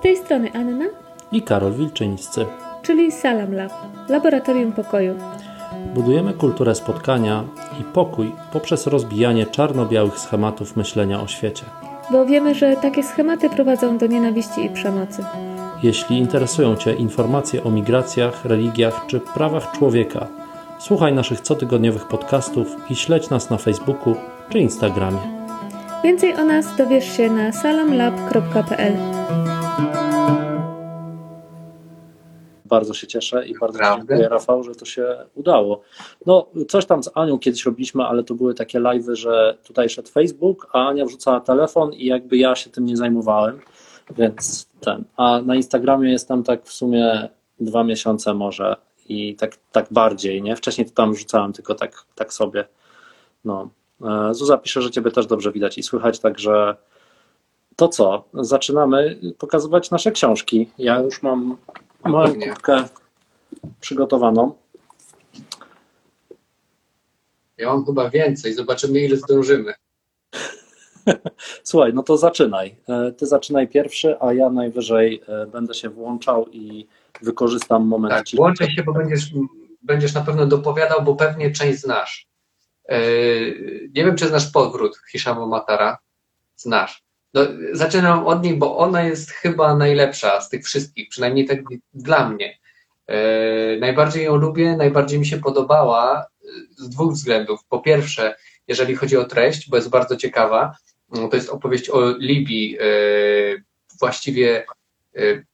Z tej strony Anna, i Karol Wilczyńscy. czyli Salam Lab, Laboratorium Pokoju. Budujemy kulturę spotkania i pokój poprzez rozbijanie czarno-białych schematów myślenia o świecie. Bo wiemy, że takie schematy prowadzą do nienawiści i przemocy. Jeśli interesują Cię informacje o migracjach, religiach czy prawach człowieka, słuchaj naszych cotygodniowych podcastów i śledź nas na Facebooku czy Instagramie. Więcej o nas dowiesz się na salamlab.pl. Bardzo się cieszę i bardzo dziękuję, Rafał, że to się udało. No, coś tam z Anią kiedyś robiliśmy, ale to były takie live'y, że tutaj szedł Facebook, a Ania wrzucała telefon i jakby ja się tym nie zajmowałem, więc ten. A na Instagramie jestem tak w sumie dwa miesiące może i tak, tak bardziej, nie? Wcześniej to tam wrzucałem tylko tak, tak sobie. No. E, Zuza pisze, że Ciebie też dobrze widać i słychać, także to co? Zaczynamy pokazywać nasze książki. Ja już mam kubkę przygotowaną. Ja mam chyba więcej, zobaczymy ile zdążymy. Słuchaj, no to zaczynaj. E, Ty zaczynaj pierwszy, a ja najwyżej e, będę się włączał i wykorzystam moment Tak, włączaj się, bo będziesz, będziesz na pewno dopowiadał, bo pewnie część znasz. Yy, Nie wiem, czy znasz powrót Hiszamo Matara. Znasz. No, zaczynam od niej, bo ona jest chyba najlepsza z tych wszystkich, przynajmniej tak dla mnie. Yy, Najbardziej ją lubię, najbardziej mi się podobała yy, z dwóch względów. Po pierwsze, jeżeli chodzi o treść, bo jest bardzo ciekawa, no, to jest opowieść o Libii, yy, właściwie yy,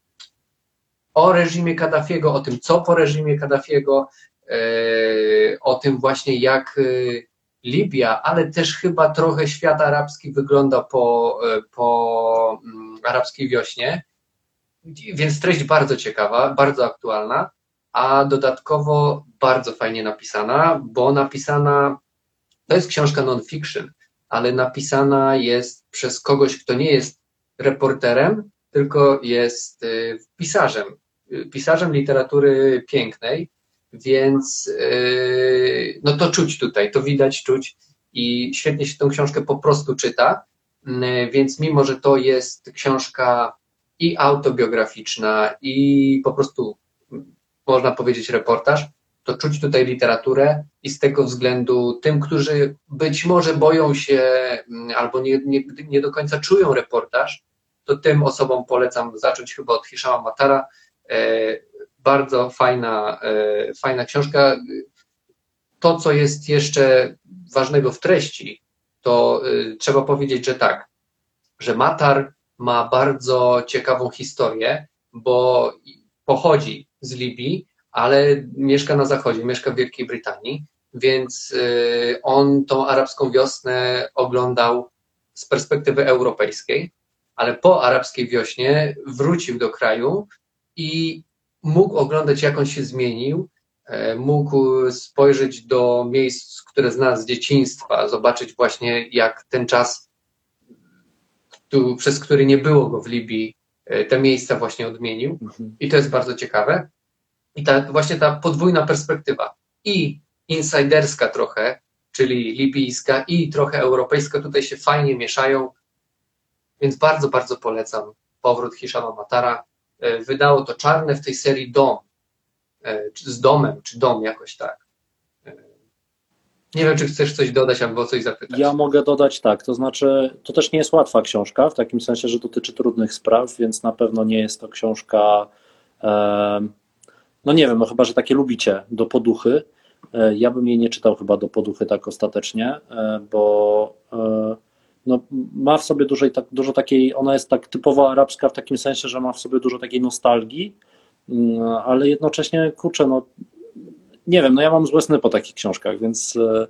o reżimie Kaddafiego, o tym, co po reżimie Kaddafiego, e, o tym właśnie, jak e, Libia, ale też chyba trochę świat arabski wygląda po, e, po mm, arabskiej wiośnie. Więc treść bardzo ciekawa, bardzo aktualna, a dodatkowo bardzo fajnie napisana, bo napisana, to jest książka non-fiction, ale napisana jest przez kogoś, kto nie jest reporterem, tylko jest y, pisarzem, y, pisarzem literatury pięknej, więc y, no to czuć tutaj, to widać, czuć i świetnie się tę książkę po prostu czyta, Y, więc mimo, że to jest książka i autobiograficzna i po prostu mm, można powiedzieć reportaż, to czuć tutaj literaturę i z tego względu tym, którzy być może boją się mm, albo nie, nie, nie do końca czują reportaż, to tym osobom polecam zacząć chyba od Hiszama Matara. Bardzo fajna, e, fajna książka. To, co jest jeszcze ważnego w treści, to e, trzeba powiedzieć, że tak, że Matar ma bardzo ciekawą historię, bo pochodzi z Libii, ale mieszka na zachodzie, mieszka w Wielkiej Brytanii, więc e, on tą arabską wiosnę oglądał z perspektywy europejskiej ale po arabskiej wiośnie wrócił do kraju i mógł oglądać, jak on się zmienił, e, mógł spojrzeć do miejsc, które zna z dzieciństwa, zobaczyć właśnie, jak ten czas, tu, przez który nie było go w Libii, e, te miejsca właśnie odmienił. Mhm. I to jest bardzo ciekawe. I ta, właśnie ta podwójna perspektywa i insiderska trochę, czyli libijska i trochę europejska tutaj się fajnie mieszają. Więc bardzo, bardzo polecam powrót Hiszama Matara. E, Wydało to czarne w tej serii Dom. E, Z domem, czy dom jakoś tak. E, Nie wiem, czy chcesz coś dodać albo coś zapytać. Ja mogę dodać tak, to znaczy, to też nie jest łatwa książka, w takim sensie, że dotyczy trudnych spraw, więc na pewno nie jest to książka, no nie wiem, no chyba, że takie lubicie, do poduchy. Ja bym jej nie czytał chyba do poduchy tak ostatecznie, bo no, ma w sobie dużo, tak, dużo takiej, ona jest tak typowo arabska w takim sensie, że ma w sobie dużo takiej nostalgii, mm, ale jednocześnie, kurczę, no nie wiem, no ja mam złe sny po takich książkach, więc e,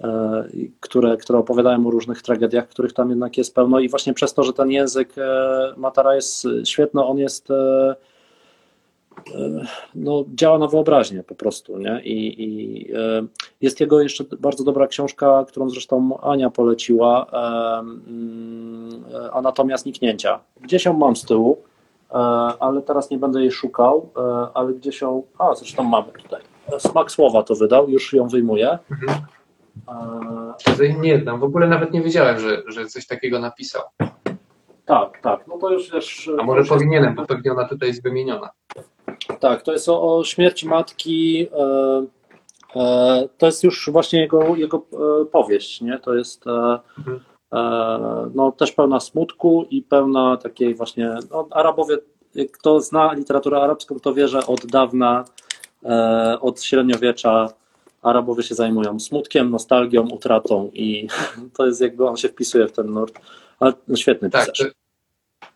e, które, które opowiadają o różnych tragediach, których tam jednak jest pełno i właśnie przez to, że ten język e, Matara jest świetny, on jest no, działa na wyobraźnię po prostu, nie? I, i e, jest jego jeszcze bardzo dobra książka, którą zresztą Ania poleciła, e, mm, e, Anatomia zniknięcia. Gdzieś ją mam z tyłu, e, ale teraz nie będę jej szukał, e, ale gdzieś ją, a zresztą mamy tutaj. Smak słowa to wydał, już ją wyjmuję. Mhm. E, To Nie znam, w ogóle nawet nie wiedziałem, że, że coś takiego napisał. Tak, tak. No to już wiesz. A może powinienem, bo pewnie ona tutaj jest wymieniona. Tak, to jest o, o śmierci matki. E, e, to jest już właśnie jego, jego e, powieść, nie? To jest e, Mhm. e, no, też pełna smutku i pełna takiej właśnie. No, Arabowie, kto zna literaturę arabską, to wie, że od dawna, e, od średniowiecza Arabowie się zajmują smutkiem, nostalgią, utratą i to jest jakby on się wpisuje w ten nurt. Ale no, świetny Tak, pisarz.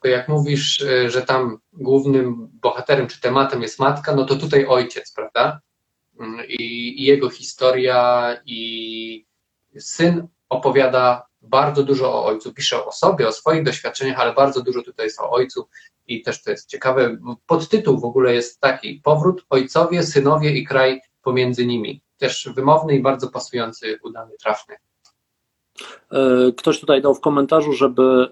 To, jak mówisz, y, że tam głównym bohaterem czy tematem jest matka, no to tutaj ojciec, prawda? Mm, I, i jego historia, i syn opowiada bardzo dużo o ojcu. Pisze o sobie, o swoich doświadczeniach, ale bardzo dużo tutaj jest o ojcu. I też to jest ciekawe. Podtytuł w ogóle jest taki: Powrót ojcowie, synowie i kraj pomiędzy nimi. Też wymowny i bardzo pasujący, udany, trafny. E, Ktoś tutaj dał w komentarzu, żeby,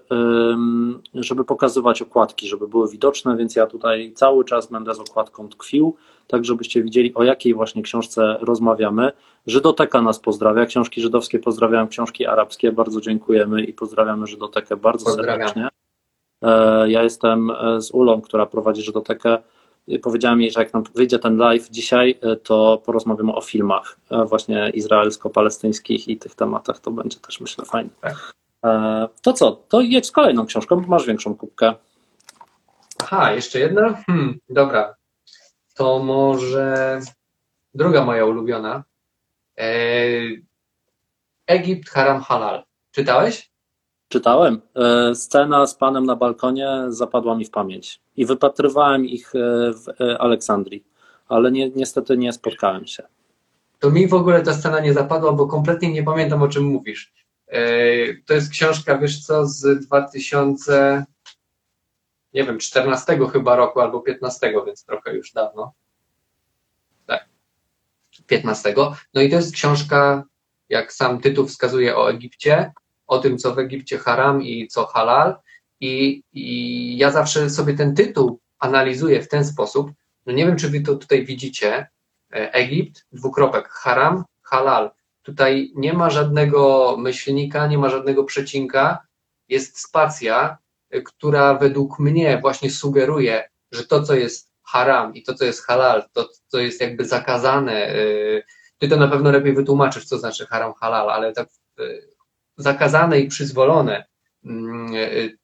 żeby pokazywać okładki, żeby były widoczne, więc ja tutaj cały czas będę z okładką tkwił, tak żebyście widzieli, o jakiej właśnie książce rozmawiamy. Żydoteka nas pozdrawia, książki żydowskie pozdrawiam, książki arabskie, bardzo dziękujemy i pozdrawiamy Żydotekę bardzo Pozdrawiam. serdecznie. E, Ja jestem e, z Ulą, która prowadzi Żydotekę. Powiedziałem jej, że jak nam wyjdzie ten live dzisiaj, e, to porozmawiamy o filmach e, właśnie izraelsko-palestyńskich i tych tematach. To będzie też myślę fajnie. Tak. E, To co? To jedź z kolejną książką, bo masz większą kubkę. Aha, jeszcze jedna? Hmm, dobra. To może druga moja ulubiona. Egipt, Haram, Halal. Czytałeś? Czytałem. E, Scena z panem na balkonie zapadła mi w pamięć i wypatrywałem ich e, w e, Aleksandrii, ale nie, niestety nie spotkałem się. To mi w ogóle ta scena nie zapadła, bo kompletnie nie pamiętam o czym mówisz. To jest książka, wiesz co, z 2000, nie wiem, 14 chyba roku albo 15, więc trochę już dawno. Tak. 15. No i to jest książka, jak sam tytuł wskazuje, o Egipcie, o tym, co w Egipcie haram i co halal. I, I ja zawsze sobie ten tytuł analizuję w ten sposób. No nie wiem, czy wy to tutaj widzicie. E, Egipt, dwukropek, haram, halal. Tutaj nie ma żadnego myślnika, nie ma żadnego przecinka. Jest spacja, y, która według mnie właśnie sugeruje, że to, co jest haram i to, co jest halal, to, co jest jakby zakazane, y, ty to na pewno lepiej wytłumaczysz, co znaczy haram, halal, ale tak zakazane i przyzwolone, mm, y,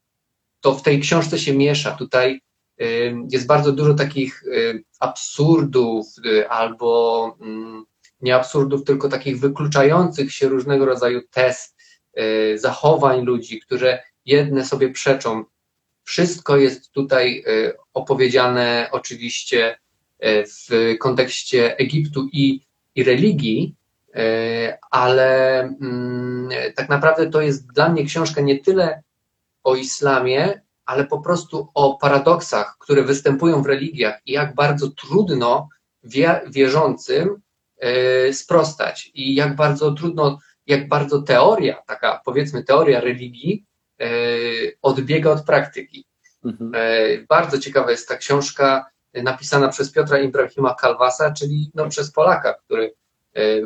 to w tej książce się miesza. Tutaj y, jest bardzo dużo takich y, absurdów albo mm, nie absurdów, tylko takich wykluczających się różnego rodzaju tez, y, zachowań ludzi, które jedne sobie przeczą. Wszystko jest tutaj opowiedziane oczywiście w kontekście Egiptu i, i religii, ale mm, tak naprawdę to jest dla mnie książka nie tyle o islamie, ale po prostu o paradoksach, które występują w religiach i jak bardzo trudno wie, wierzącym y, sprostać i jak bardzo trudno, jak bardzo teoria, taka powiedzmy teoria religii y, odbiega od praktyki. Mhm. E, Bardzo ciekawa jest ta książka e, napisana przez Piotra Ibrahima Kalwasa, czyli no, przez Polaka, który, e,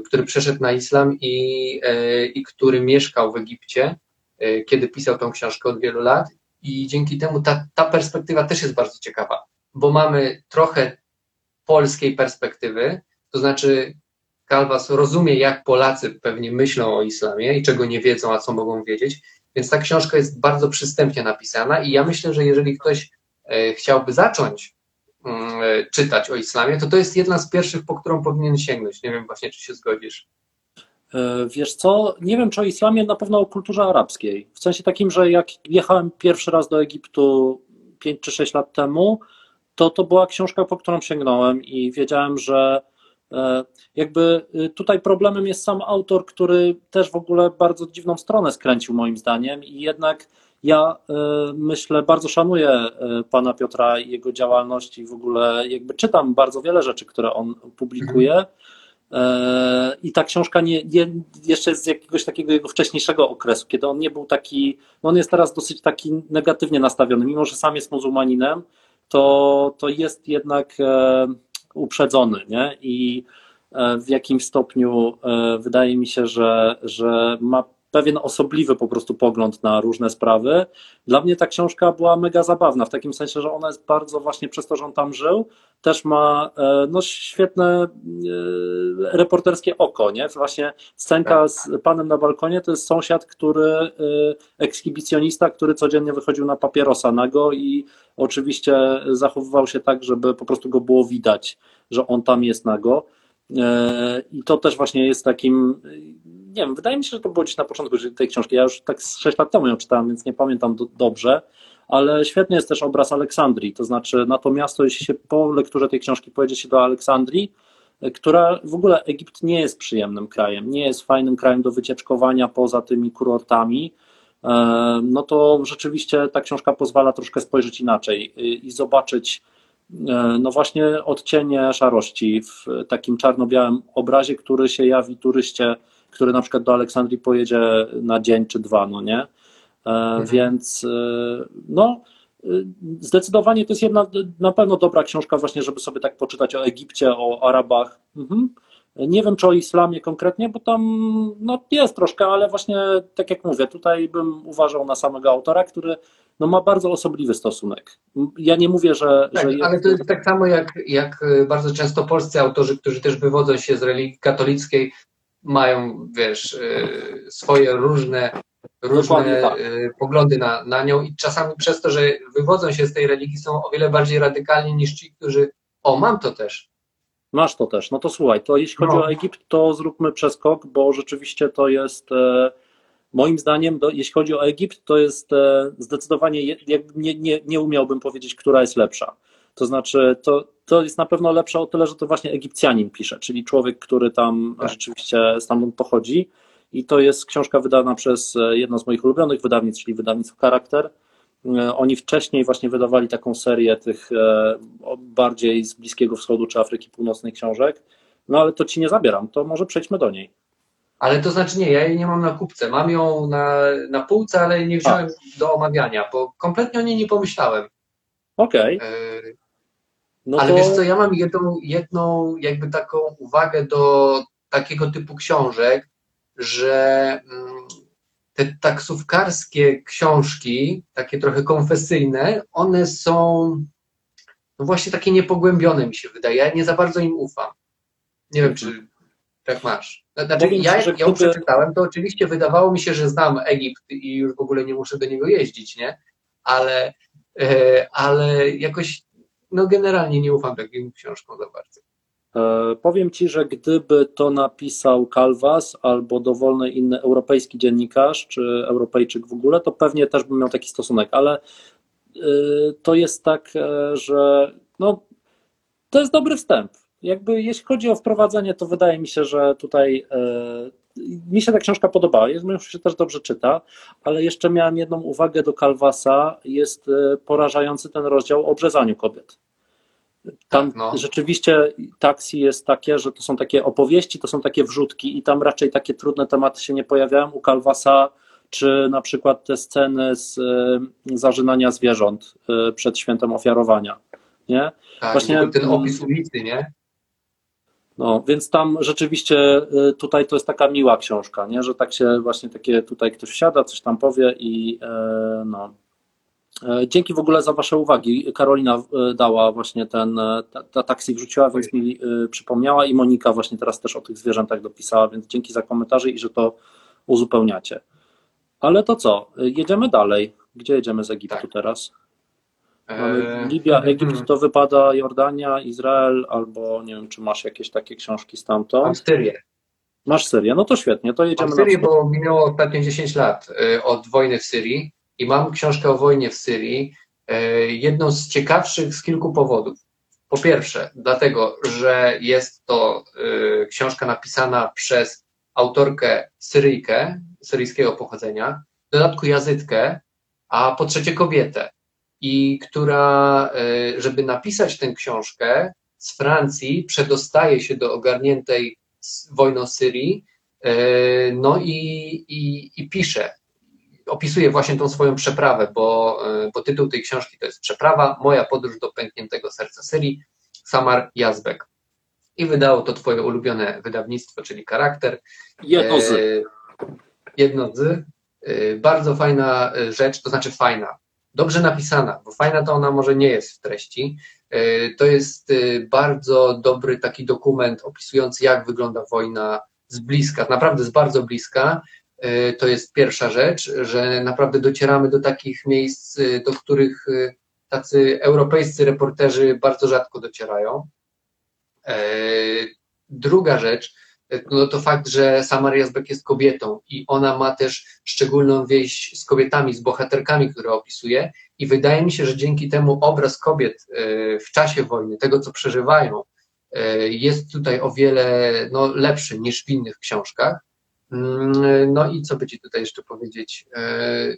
który przeszedł na islam i, e, i który mieszkał w Egipcie, e, kiedy pisał tą książkę od wielu lat. I dzięki temu ta, ta perspektywa też jest bardzo ciekawa, bo mamy trochę polskiej perspektywy, to znaczy Kalwas rozumie, jak Polacy pewnie myślą o islamie i czego nie wiedzą, a co mogą wiedzieć, więc ta książka jest bardzo przystępnie napisana i ja myślę, że jeżeli ktoś e, chciałby zacząć e, czytać o islamie, to to jest jedna z pierwszych, po którą powinien sięgnąć. Nie wiem właśnie, czy się zgodzisz. E, Wiesz co, nie wiem czy o islamie, na pewno o kulturze arabskiej. W sensie takim, że jak jechałem pierwszy raz do Egiptu 5 czy 6 lat temu, to to była książka, po którą sięgnąłem i wiedziałem, że e, jakby y, tutaj problemem jest sam autor, który też w ogóle bardzo dziwną stronę skręcił moim zdaniem i jednak ja e, myślę, bardzo szanuję e, pana Piotra i jego działalność i w ogóle jakby czytam bardzo wiele rzeczy, które on publikuje. E, I ta książka nie, nie, jeszcze z jakiegoś takiego jego wcześniejszego okresu, kiedy on nie był taki, no on jest teraz dosyć taki negatywnie nastawiony, mimo że sam jest muzułmaninem, to, to jest jednak uprzedzony, nie? I w jakimś stopniu wydaje mi się, że, że ma pewien osobliwy po prostu pogląd na różne sprawy. Dla mnie ta książka była mega zabawna, w takim sensie, że ona jest bardzo właśnie przez to, że on tam żył, też ma e, no, świetne e, reporterskie oko, nie? Właśnie scenka z panem na balkonie to jest sąsiad, który, e, ekshibicjonista, który codziennie wychodził na papierosa nago i oczywiście zachowywał się tak, żeby po prostu go było widać, że on tam jest nago. I to też właśnie jest takim, nie wiem, wydaje mi się, że to było gdzieś na początku tej książki. Ja już tak 6 lat temu ją czytałem, więc nie pamiętam do, dobrze, ale świetny jest też obraz Aleksandrii. To znaczy, na to miasto, jeśli się po lekturze tej książki pojedzie się do Aleksandrii, która w ogóle Egipt nie jest przyjemnym krajem, nie jest fajnym krajem do wycieczkowania poza tymi kurortami, no to rzeczywiście ta książka pozwala troszkę spojrzeć inaczej i zobaczyć no właśnie odcienie szarości w takim czarno-białym obrazie, który się jawi turyście, który na przykład do Aleksandrii pojedzie na dzień czy dwa, no nie? Mhm. Więc no zdecydowanie to jest jedna na pewno dobra książka właśnie, żeby sobie tak poczytać o Egipcie, o Arabach. Mhm. Nie wiem, czy o islamie konkretnie, bo tam no, jest troszkę, ale właśnie tak jak mówię, tutaj bym uważał na samego autora, który no, ma bardzo osobliwy stosunek. Ja nie mówię, że. Tak, że ale to jest tak samo jak, jak bardzo często polscy autorzy, którzy też wywodzą się z religii katolickiej, mają, wiesz, y, swoje różne, różne tak. Y, poglądy na, na nią i czasami przez to, że wywodzą się z tej religii, są o wiele bardziej radykalni niż ci, którzy. O, mam to też Masz to też. No to słuchaj, to jeśli chodzi no. o Egipt, to zróbmy przeskok, bo rzeczywiście to jest e, moim zdaniem, do, jeśli chodzi o Egipt, to jest e, zdecydowanie, nie, nie, nie umiałbym powiedzieć, która jest lepsza. To znaczy, to, to jest na pewno lepsze o tyle, że to właśnie Egipcjanin pisze, czyli człowiek, który tam tak. rzeczywiście stamtąd pochodzi. I to jest książka wydana przez e, jedno z moich ulubionych wydawnictw, czyli wydawnictwo Charakter. E, oni wcześniej właśnie wydawali taką serię tych e, bardziej z Bliskiego Wschodu czy Afryki Północnej książek. No ale to ci nie zabieram, to może przejdźmy do niej. Ale to znaczy nie, ja jej nie mam na kupce. Mam ją na, na półce, ale nie wziąłem A. do omawiania, bo kompletnie o niej nie pomyślałem. Okej. Okay. No ale to... wiesz co, ja mam jedną, jedną jakby taką uwagę do takiego typu książek, że mm, te taksówkarskie książki, takie trochę konfesyjne, one są no właśnie takie niepogłębione mi się wydaje. Ja nie za bardzo im ufam. Nie wiem, czy tak masz. Znaczy, ja jak ją przeczytałem, to oczywiście wydawało mi się, że znam Egipt i już w ogóle nie muszę do niego jeździć, nie? Ale, e, ale jakoś, no generalnie nie ufam takim książkom za bardzo. E, powiem Ci, że gdyby to napisał Kalwas albo dowolny inny europejski dziennikarz, czy Europejczyk w ogóle, to pewnie też bym miał taki stosunek, ale e, to jest tak, e, że no, to jest dobry wstęp. Jakby jeśli chodzi o wprowadzenie, to wydaje mi się, że tutaj mi się ta książka podobała, jest, mi się też dobrze czyta, ale jeszcze miałem jedną uwagę do Kalwasa, jest porażający ten rozdział o obrzezaniu kobiet. Tam tak, no. rzeczywiście taksi jest takie, że to są takie opowieści, to są takie wrzutki i tam raczej takie trudne tematy się nie pojawiają. U Kalwasa czy na przykład te sceny z y, zażynania zwierząt y, przed świętem ofiarowania. Nie? Tak, Właśnie ten opis ulicy, nie? No, więc tam rzeczywiście y, tutaj to jest taka miła książka, nie? że tak się właśnie takie tutaj ktoś wsiada, coś tam powie i no, E, dzięki w ogóle za Wasze uwagi. Karolina e, dała właśnie ten, e, ta, ta taksi wrzuciła, więc mi przypomniała i Monika właśnie teraz też o tych zwierzętach dopisała, więc dzięki za komentarze i że to uzupełniacie. Ale to co? Jedziemy dalej. Gdzie jedziemy z Egiptu tak. teraz? Mamy Libia, Egipt, to wypada Jordania, Izrael, albo nie wiem, czy masz jakieś takie książki stamtąd? Mam Syrię. Masz Syrię, no to świetnie, to jedziemy Mam Syrię, bo minęło ostatnio 10 lat od wojny w Syrii i mam książkę o wojnie w Syrii, e, jedną z ciekawszych z kilku powodów. Po pierwsze, dlatego, że jest to e, książka napisana przez autorkę Syryjkę, syryjskiego pochodzenia, w dodatku jazytkę, a po trzecie kobietę. I która, e, żeby napisać tę książkę z Francji, przedostaje się do ogarniętej wojną Syrii, no i, i, i pisze opisuje właśnie tą swoją przeprawę, bo, e, bo tytuł tej książki to jest Przeprawa, moja podróż do pękniętego serca Syrii, Samar Jazbek. I wydało to twoje ulubione wydawnictwo, czyli Charakter. Jedno z. E, jedno z. Bardzo fajna rzecz, to znaczy fajna, dobrze napisana, bo fajna to ona może nie jest w treści. Y, To jest y, bardzo dobry taki dokument opisujący, jak wygląda wojna z bliska, naprawdę z bardzo bliska. Y, To jest pierwsza rzecz, że naprawdę docieramy do takich miejsc, do których tacy europejscy reporterzy bardzo rzadko docierają. E, Druga rzecz, e, no to fakt, że sama Riasbeck jest kobietą i ona ma też szczególną więź z kobietami, z bohaterkami, które opisuje i wydaje mi się, że dzięki temu obraz kobiet e, w czasie wojny, tego co przeżywają, e, jest tutaj o wiele no, lepszy niż w innych książkach. Mm, No i co by ci tutaj jeszcze powiedzieć? E,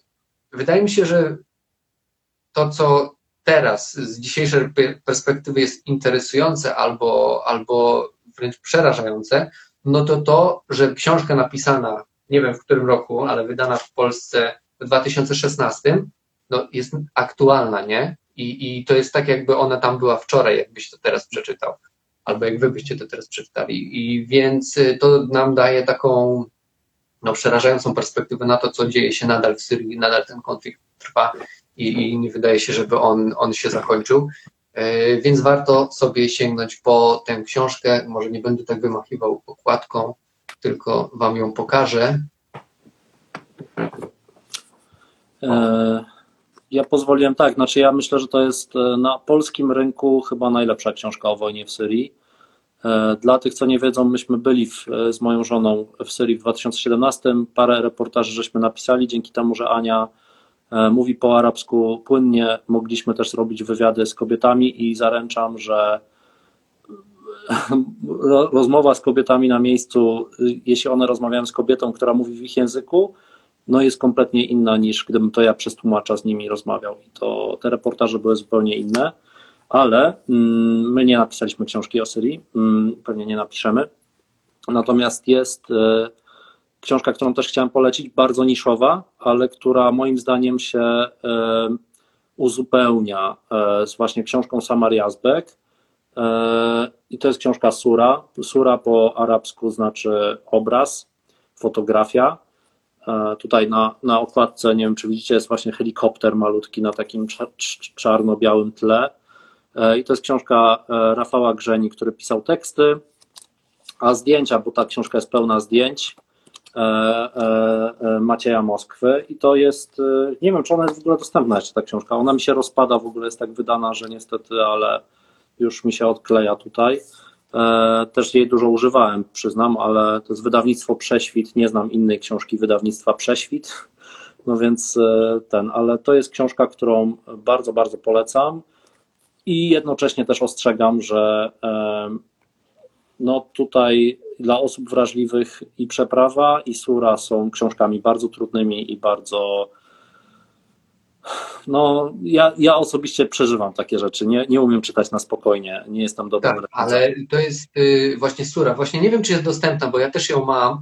Wydaje mi się, że to, co teraz z dzisiejszej pe- perspektywy jest interesujące albo, albo wręcz przerażające, no to to, że książka napisana, nie wiem w którym roku, ale wydana w Polsce w 2016, no jest aktualna, nie? I, I to jest tak, jakby ona tam była wczoraj, jakbyś to teraz przeczytał, albo jak wy byście to teraz przeczytali. I więc y, to nam daje taką no, przerażającą perspektywę na to, co dzieje się nadal w Syrii, nadal ten konflikt trwa i, i nie wydaje się, żeby on, on się zakończył. E, Więc warto sobie sięgnąć po tę książkę. Może nie będę tak wymachiwał okładką, tylko wam ją pokażę. E, Ja pozwoliłem tak, znaczy ja myślę, że to jest e, na polskim rynku chyba najlepsza książka o wojnie w Syrii. Dla tych, co nie wiedzą, myśmy byli w, z moją żoną w Syrii w 2017. Parę reportaży żeśmy napisali. Dzięki temu, że Ania mówi po arabsku płynnie, mogliśmy też zrobić wywiady z kobietami i zaręczam, że ro- rozmowa z kobietami na miejscu, y, jeśli one rozmawiają z kobietą, która mówi w ich języku, no jest kompletnie inna niż gdybym to ja przez tłumacza z nimi rozmawiał. I to te reportaże były zupełnie inne, ale mm, my nie napisaliśmy książki o Syrii, mm, pewnie nie napiszemy. Natomiast jest e, książka, którą też chciałem polecić, bardzo niszowa, ale która moim zdaniem się e, uzupełnia e, z właśnie książką Samar Yazbek. E, I to jest książka Sura. Sura po arabsku znaczy obraz, fotografia. Tutaj na, na okładce, nie wiem czy widzicie, jest właśnie helikopter malutki na takim cza- cz- czarno-białym tle. I to jest książka Rafała Grzeni, który pisał teksty, a zdjęcia, bo ta książka jest pełna zdjęć Macieja Moskwy. I to jest, e, nie wiem czy ona jest w ogóle dostępna jeszcze ta książka. Ona mi się rozpada, w ogóle jest tak wydana, że niestety, ale już mi się odkleja tutaj. E, Też jej dużo używałem, przyznam, ale to jest wydawnictwo Prześwit. Nie znam innej książki wydawnictwa Prześwit. No więc e, ten, ale to jest książka, którą bardzo, bardzo polecam i jednocześnie też ostrzegam, że no tutaj dla osób wrażliwych i Przeprawa i Sura są książkami bardzo trudnymi i bardzo no ja, ja osobiście przeżywam takie rzeczy, nie, nie umiem czytać na spokojnie, nie jestem dobrym Tak, ale to jest y, właśnie Sura. Właśnie nie wiem, czy jest dostępna, bo ja też ją mam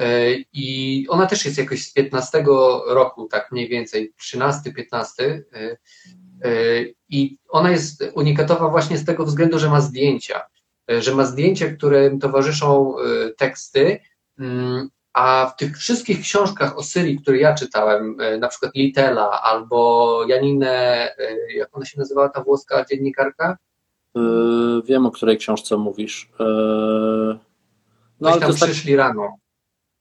y, i ona też jest jakoś z 15 roku, tak mniej więcej, 13-15. y, y, I ona jest unikatowa właśnie z tego względu, że ma zdjęcia. Y, Że ma zdjęcia, którym towarzyszą y, teksty. mm, A w tych wszystkich książkach o Syrii, które ja czytałem, y, na przykład Litela albo Janinę, jak ona się nazywała, ta włoska dziennikarka? Yy, wiem, o której książce mówisz. Yy, no to tam jest tak, przyszli rano.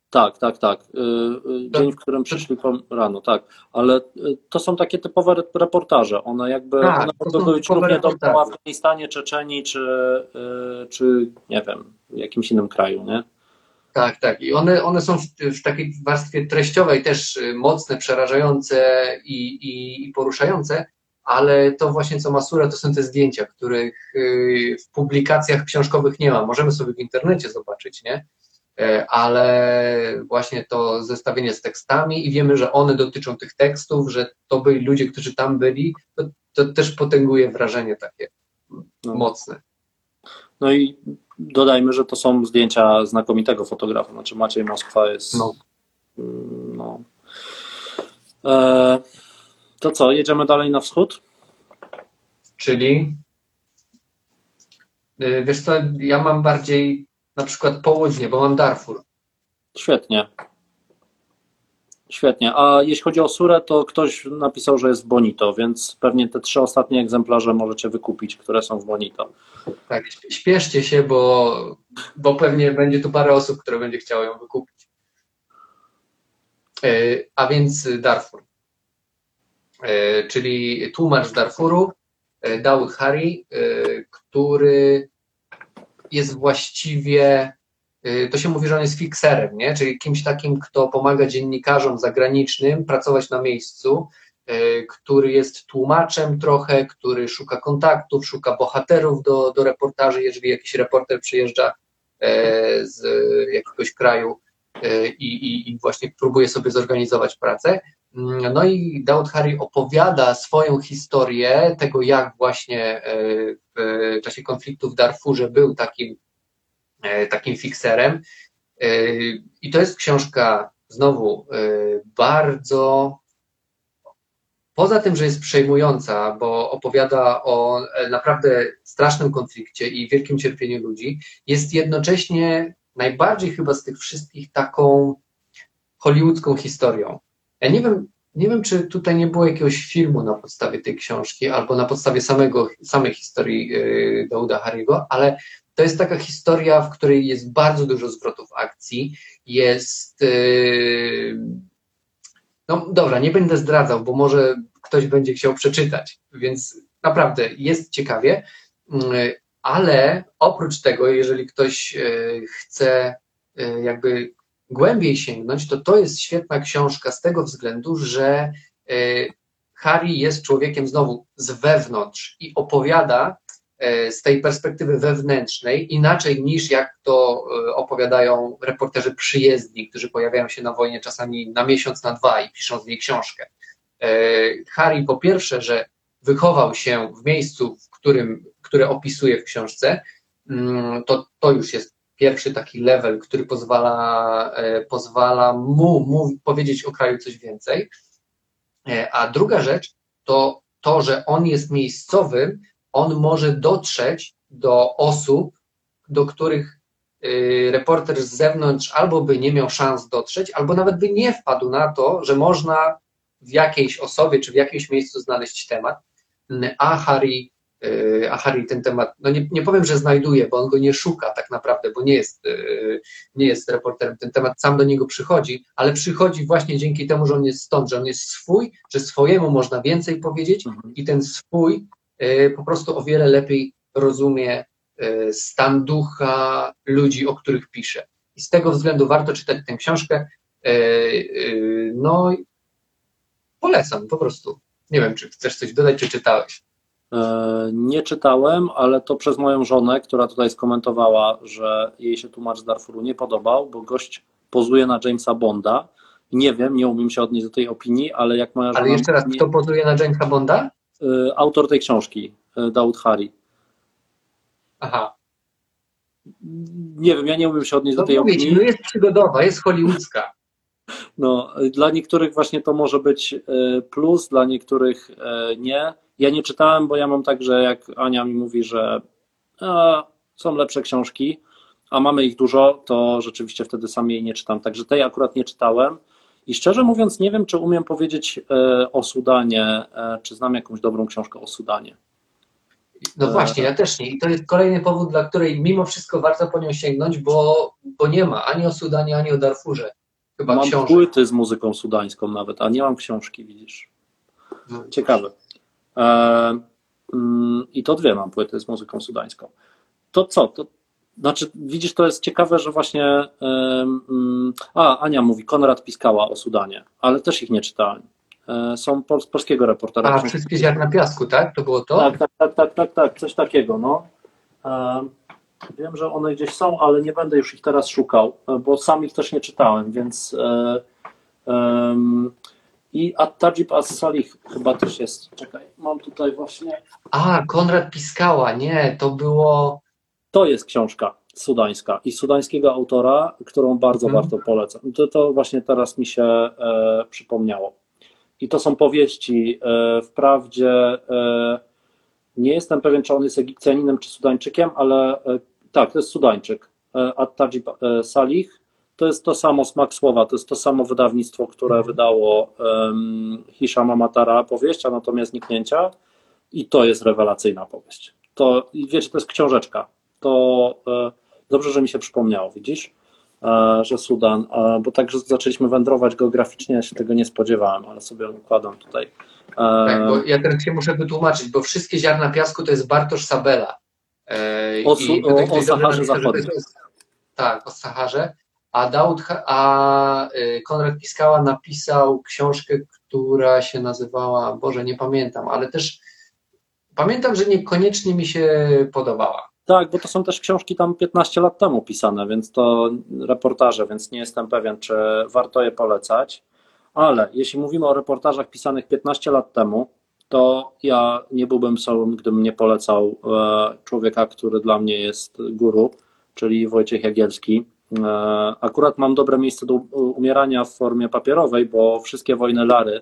Tak, tak, tak. Yy, yy, Dzień, w którym przyszli rano, tak. Ale yy, to są takie typowe re- reportaże. One jakby Tak, one mogą być typowe równie dobrze reportaże. w Afganistanie, Czeczenii, czy, czy nie wiem, w jakimś innym kraju, nie? Tak, tak. I one, one są w, w takiej warstwie treściowej też y, mocne, przerażające i, i, i poruszające, ale to właśnie co Masura to są te zdjęcia, których y, w publikacjach książkowych nie ma. Możemy sobie w internecie zobaczyć, nie? E, Ale właśnie to zestawienie z tekstami i wiemy, że one dotyczą tych tekstów, że to byli ludzie, którzy tam byli, to, to też potęguje wrażenie takie No. mocne. No i dodajmy, że to są zdjęcia znakomitego fotografa. Znaczy Maciej Moskwa jest. No. no. E, to co, jedziemy dalej na wschód? Czyli y, wiesz co, ja mam bardziej na przykład południe, bo mam Darfur. Świetnie. Świetnie. A jeśli chodzi o Surę, to ktoś napisał, że jest w Bonito, więc pewnie te trzy ostatnie egzemplarze możecie wykupić, które są w Bonito. Tak, śp- śpieszcie się, bo, bo pewnie będzie tu parę osób, które będzie chciało ją wykupić. E, A więc Darfur, E, czyli tłumacz z Darfuru, e, Daud Hari, który jest właściwie, e, to się mówi, że on jest fikserem, nie? czyli kimś takim, kto pomaga dziennikarzom zagranicznym pracować na miejscu, e, który jest tłumaczem trochę, który szuka kontaktów, szuka bohaterów do, do reportaży, jeżeli jakiś reporter przyjeżdża e, z jakiegoś kraju i, i, i właśnie próbuje sobie zorganizować pracę. Mm, No i Daud Hari opowiada swoją historię tego, jak właśnie e, w czasie konfliktu w Darfurze był takim, e, takim fikserem. E, I to jest książka znowu e, bardzo poza tym, że jest przejmująca, bo opowiada o e, naprawdę strasznym konflikcie i wielkim cierpieniu ludzi, jest jednocześnie najbardziej chyba z tych wszystkich taką hollywoodzką historią. Ja nie wiem, nie wiem, czy tutaj nie było jakiegoś filmu na podstawie tej książki, albo na podstawie samego, samej historii yy, Dauda Hariego, ale to jest taka historia, w której jest bardzo dużo zwrotów akcji, jest yy, no dobra, nie będę zdradzał, bo może ktoś będzie chciał przeczytać, więc naprawdę jest ciekawie, Mm, ale oprócz tego, jeżeli ktoś e, chce e, jakby głębiej sięgnąć, to to jest świetna książka z tego względu, że e, Harry jest człowiekiem znowu z wewnątrz i opowiada e, z tej perspektywy wewnętrznej inaczej niż jak to e, opowiadają reporterzy przyjezdni, którzy pojawiają się na wojnie czasami na miesiąc, na dwa i piszą z niej książkę. Harry po pierwsze, że wychował się w miejscu, w którym, które opisuje w książce, mm, to, to już jest pierwszy taki level, który pozwala, e, pozwala mu, mu powiedzieć o kraju coś więcej. E, A druga rzecz to to, że on jest miejscowym, on może dotrzeć do osób, do których y, reporter z zewnątrz albo by nie miał szans dotrzeć, albo nawet by nie wpadł na to, że można w jakiejś osobie czy w jakimś miejscu znaleźć temat. A Harry, a Harry ten temat, no nie, nie powiem, że znajduje, bo on go nie szuka tak naprawdę, bo nie jest, y, nie jest reporterem, ten temat sam do niego przychodzi, ale przychodzi właśnie dzięki temu, że on jest stąd, że on jest swój, że swojemu można więcej powiedzieć Mhm. i ten swój y, po prostu o wiele lepiej rozumie stan ducha ludzi, o których pisze. I z tego względu warto czytać tę książkę. No, i polecam po prostu. Nie wiem, czy chcesz coś dodać, czy czytałeś. E, Nie czytałem, ale to przez moją żonę, która tutaj skomentowała, że jej się tłumacz z Darfuru nie podobał, bo gość pozuje na Jamesa Bonda. Nie wiem, nie umiem się odnieść do tej opinii, ale jak moja żona. Ale jeszcze raz, nie- kto pozuje na Jamesa Bonda? e, Autor tej książki, e, Daud Hari. Aha. Nie wiem, ja nie umiem się odnieść No do tej mówię opinii. no jest przygodowa, jest hollywoodzka. No, dla niektórych właśnie to może być plus, dla niektórych nie. Ja nie czytałem, bo ja mam tak, że jak Ania mi mówi, że a, są lepsze książki, a mamy ich dużo, to rzeczywiście wtedy sam jej nie czytam. Także tej akurat nie czytałem. I szczerze mówiąc, nie wiem, czy umiem powiedzieć e, o Sudanie, e, czy znam jakąś dobrą książkę o Sudanie. No E, właśnie, ja też nie. I to jest kolejny powód, dla której mimo wszystko warto po nią sięgnąć, bo, bo nie ma ani o Sudanie, ani o Darfurze. Chyba Mam książek. płyty z muzyką sudańską nawet, a nie mam książki, widzisz. No. Ciekawe. E, mm, I to dwie mam płyty z muzyką sudańską. To co? To, znaczy, widzisz, to jest ciekawe, że właśnie. mm, a, Ania mówi, Konrad Piskała o Sudanie, ale też ich nie czytałem. E, są pol, polskiego reportera. A, wszystkie ziar na piasku, tak? To było to? tak, tak, tak, tak, tak, tak, coś takiego, no. E, wiem, że one gdzieś są, ale nie będę już ich teraz szukał, bo sam ich też nie czytałem, więc. I At-Tajib As-Salih chyba też jest. Czekaj, mam tutaj właśnie. A, Konrad Piskała, nie, to było. To jest książka sudańska i sudańskiego autora, którą bardzo Mhm. warto polecam. To, to właśnie teraz mi się e, przypomniało. I to są powieści. E, wprawdzie e, nie jestem pewien, czy on jest Egipcjaninem, czy Sudańczykiem, ale e, tak, to jest Sudańczyk. E, At-Tajib e, Salih to jest to samo smak słowa, to jest to samo wydawnictwo, które wydało um, Hishama Matara powieść, a natomiast zniknięcia i to jest rewelacyjna powieść. To, wiecie, to jest książeczka. To e, dobrze, że mi się przypomniało, widzisz, e, że Sudan, e, bo tak, że zaczęliśmy wędrować geograficznie, ja się tego nie spodziewałem, ale sobie układam tutaj. E, Tak, bo ja teraz się muszę wytłumaczyć, bo wszystkie ziarna piasku to jest Bartosz Sabela. E, O i o- o Saharze Zachodniej. Tak, o Saharze. A, Daud, a y, Konrad Piskała napisał książkę, która się nazywała, Boże, nie pamiętam, ale też pamiętam, że niekoniecznie mi się podobała. Tak, bo to są też książki tam 15 lat temu pisane, więc to reportaże, więc nie jestem pewien, czy warto je polecać. Ale jeśli mówimy o reportażach pisanych 15 lat temu, to ja nie byłbym sobą, gdybym nie polecał e, człowieka, który dla mnie jest guru, czyli Wojciech Jagielski. E, Akurat mam dobre miejsce do umierania w formie papierowej, bo wszystkie wojny Lary,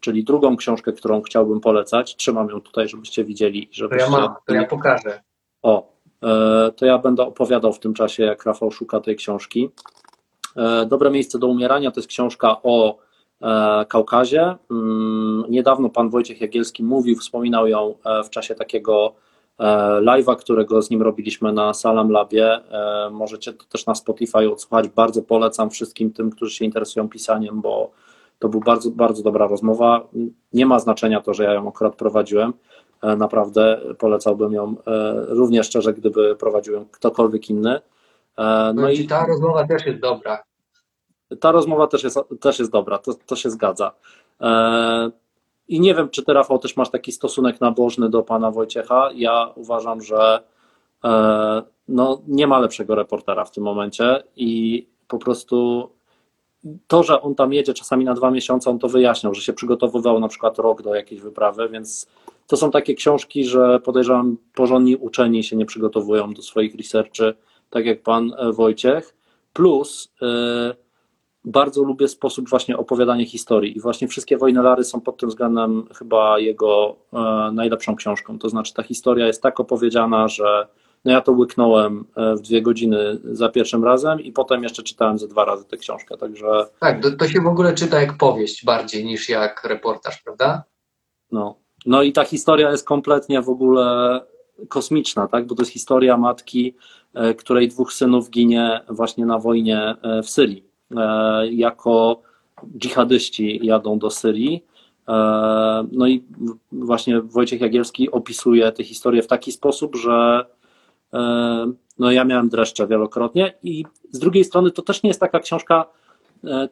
czyli drugą książkę, którą chciałbym polecać, trzymam ją tutaj, żebyście widzieli. To Żebyście ja mam, to ja pokażę. o, e, to ja będę opowiadał w tym czasie, jak Rafał szuka tej książki. E, Dobre miejsce do umierania to jest książka o Kaukazie. Mm, Niedawno pan Wojciech Jagielski mówił, wspominał ją w czasie takiego live'a, którego z nim robiliśmy na Salam Labie. E, Możecie to też na Spotify odsłuchać. Bardzo polecam wszystkim tym, którzy się interesują pisaniem, bo to była bardzo, bardzo dobra rozmowa. Nie ma znaczenia to, że ja ją akurat prowadziłem. E, Naprawdę polecałbym ją e, równie szczerze, gdyby prowadził ją ktokolwiek inny. E, No No i i ta rozmowa też jest dobra. ta rozmowa też jest, też jest dobra, to, to się zgadza. I nie wiem, czy ty, Rafał, też masz taki stosunek nabożny do pana Wojciecha. Ja uważam, że e, no, nie ma lepszego reportera w tym momencie i po prostu to, że on tam jedzie czasami na dwa miesiące, on to wyjaśniał, że się przygotowywał na przykład rok do jakiejś wyprawy, więc to są takie książki, że podejrzewam, porządni uczeni się nie przygotowują do swoich researchy, tak jak pan e, Wojciech. Plus e, bardzo lubię sposób właśnie opowiadania historii i właśnie wszystkie Wojny Lary są pod tym względem chyba jego e, najlepszą książką. To znaczy ta historia jest tak opowiedziana, że no ja to łyknąłem e, w dwie godziny za pierwszym razem i potem jeszcze czytałem ze dwa razy tę książkę, także Tak, to, to się w ogóle czyta jak powieść bardziej niż jak reportaż, prawda? no. No i ta historia jest kompletnie w ogóle kosmiczna, tak? Bo to jest historia matki, e, której dwóch synów ginie właśnie na wojnie w Syrii. E, Jako dżihadyści jadą do Syrii. E, No i właśnie Wojciech Jagielski opisuje tę historię w taki sposób, że e, no ja miałem dreszcze wielokrotnie i z drugiej strony to też nie jest taka książka,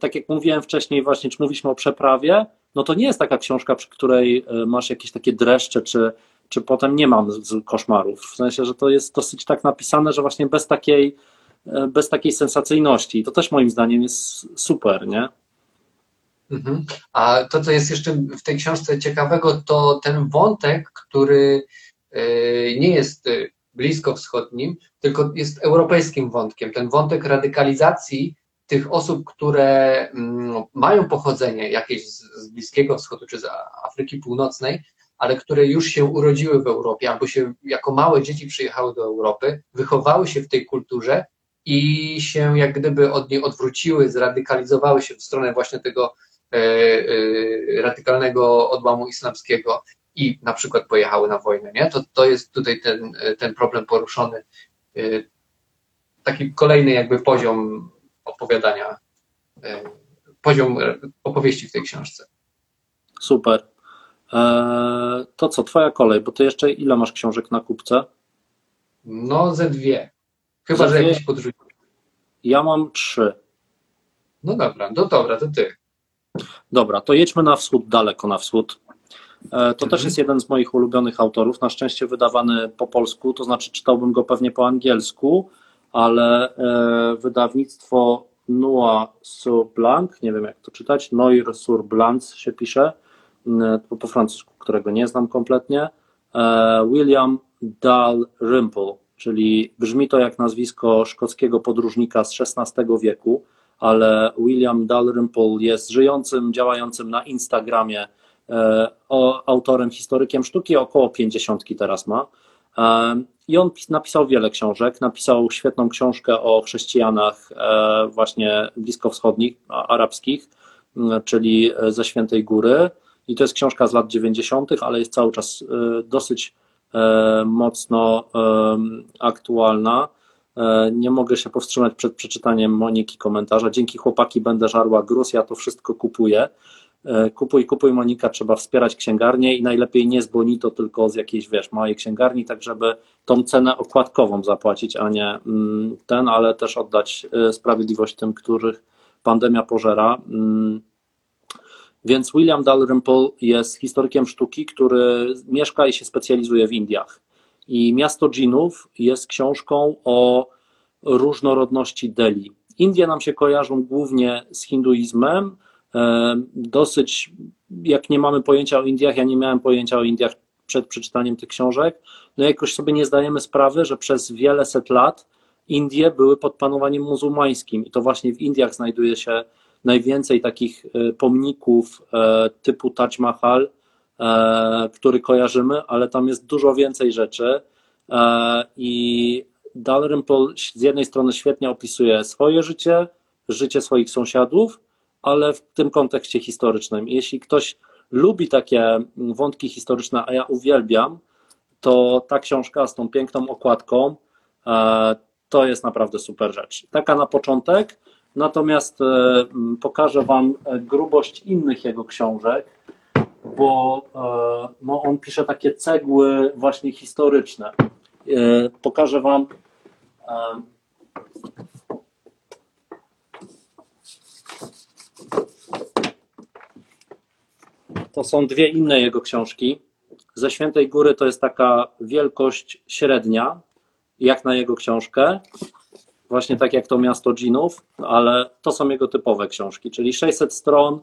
tak jak mówiłem wcześniej właśnie, czy mówiliśmy o przeprawie, no to nie jest taka książka, przy której masz jakieś takie dreszcze, czy, czy potem nie mam koszmarów. W sensie, że to jest dosyć tak napisane, że właśnie bez takiej, bez takiej sensacyjności. I to też moim zdaniem jest super, nie? Mhm. A to, co jest jeszcze w tej książce ciekawego, to ten wątek, który e, nie jest e, blisko wschodnim, tylko jest europejskim wątkiem. Ten wątek radykalizacji tych osób, które mm, mają pochodzenie jakieś z Bliskiego Wschodu czy z Afryki Północnej, ale które już się urodziły w Europie albo się jako małe dzieci przyjechały do Europy, wychowały się w tej kulturze i się jak gdyby od niej odwróciły, zradykalizowały się w stronę właśnie tego e, e, radykalnego odłamu islamskiego i na przykład pojechały na wojnę, nie? To, to jest tutaj ten, ten problem poruszony. E, Taki kolejny jakby poziom opowiadania, e, poziom e, opowieści w tej książce. Super. E, To co, twoja kolej, bo ty jeszcze ile masz książek na kupce? No, ze dwie. Chyba, że dwie? jakieś podrzucić. Ja mam trzy. No dobra, no dobra, to ty. Dobra, to jedźmy na wschód, daleko na wschód. E, To Mhm. też jest jeden z moich ulubionych autorów, na szczęście wydawany po polsku, to znaczy czytałbym go pewnie po angielsku, ale e, wydawnictwo Noir sur Blanc, nie wiem jak to czytać, Noir sur Blanc się pisze, po, po francusku, którego nie znam kompletnie, e, William Dalrymple, czyli brzmi to jak nazwisko szkockiego podróżnika z XVI wieku, ale William Dalrymple jest żyjącym, działającym na Instagramie e, autorem, historykiem sztuki, około 50 teraz ma. I on napisał wiele książek. Napisał świetną książkę o chrześcijanach e, właśnie bliskowschodnich, arabskich, czyli ze Świętej Góry. I to jest książka z lat 90., ale jest cały czas e, dosyć e, mocno aktualna. Nie mogę się powstrzymać przed przeczytaniem Moniki komentarza. Dzięki chłopaki będę żarła gruz, ja to wszystko kupuję. E, kupuj, kupuj Monika, trzeba wspierać księgarnię i najlepiej nie z Bonito, tylko z jakiejś, wiesz, małej księgarni, tak żeby tą cenę okładkową zapłacić, a nie mm, ten, ale też oddać e, sprawiedliwość tym, których pandemia pożera. Więc William Dalrymple jest historykiem sztuki, który mieszka i się specjalizuje w Indiach. I Miasto Dżinów jest książką o różnorodności Delhi. Indie nam się kojarzą głównie z hinduizmem, E, dosyć, jak nie mamy pojęcia o Indiach, ja nie miałem pojęcia o Indiach przed przeczytaniem tych książek, no jakoś sobie nie zdajemy sprawy, że przez wiele set lat Indie były pod panowaniem muzułmańskim i to właśnie w Indiach znajduje się najwięcej takich e, pomników e, typu Taj Mahal, który kojarzymy, ale tam jest dużo więcej rzeczy i Dalrymple z jednej strony świetnie opisuje swoje życie, życie swoich sąsiadów, ale w tym kontekście historycznym. Jeśli ktoś lubi takie wątki historyczne, a ja uwielbiam, to ta książka z tą piękną okładką e, to jest naprawdę super rzecz. Taka na początek, natomiast e, pokażę Wam grubość innych jego książek, bo e, no, on pisze takie cegły właśnie historyczne. Pokażę Wam to są dwie inne jego książki. Ze Świętej Góry to jest taka wielkość średnia, jak na jego książkę. Właśnie tak jak to Miasto Dżinów, ale to są jego typowe książki, czyli 600 stron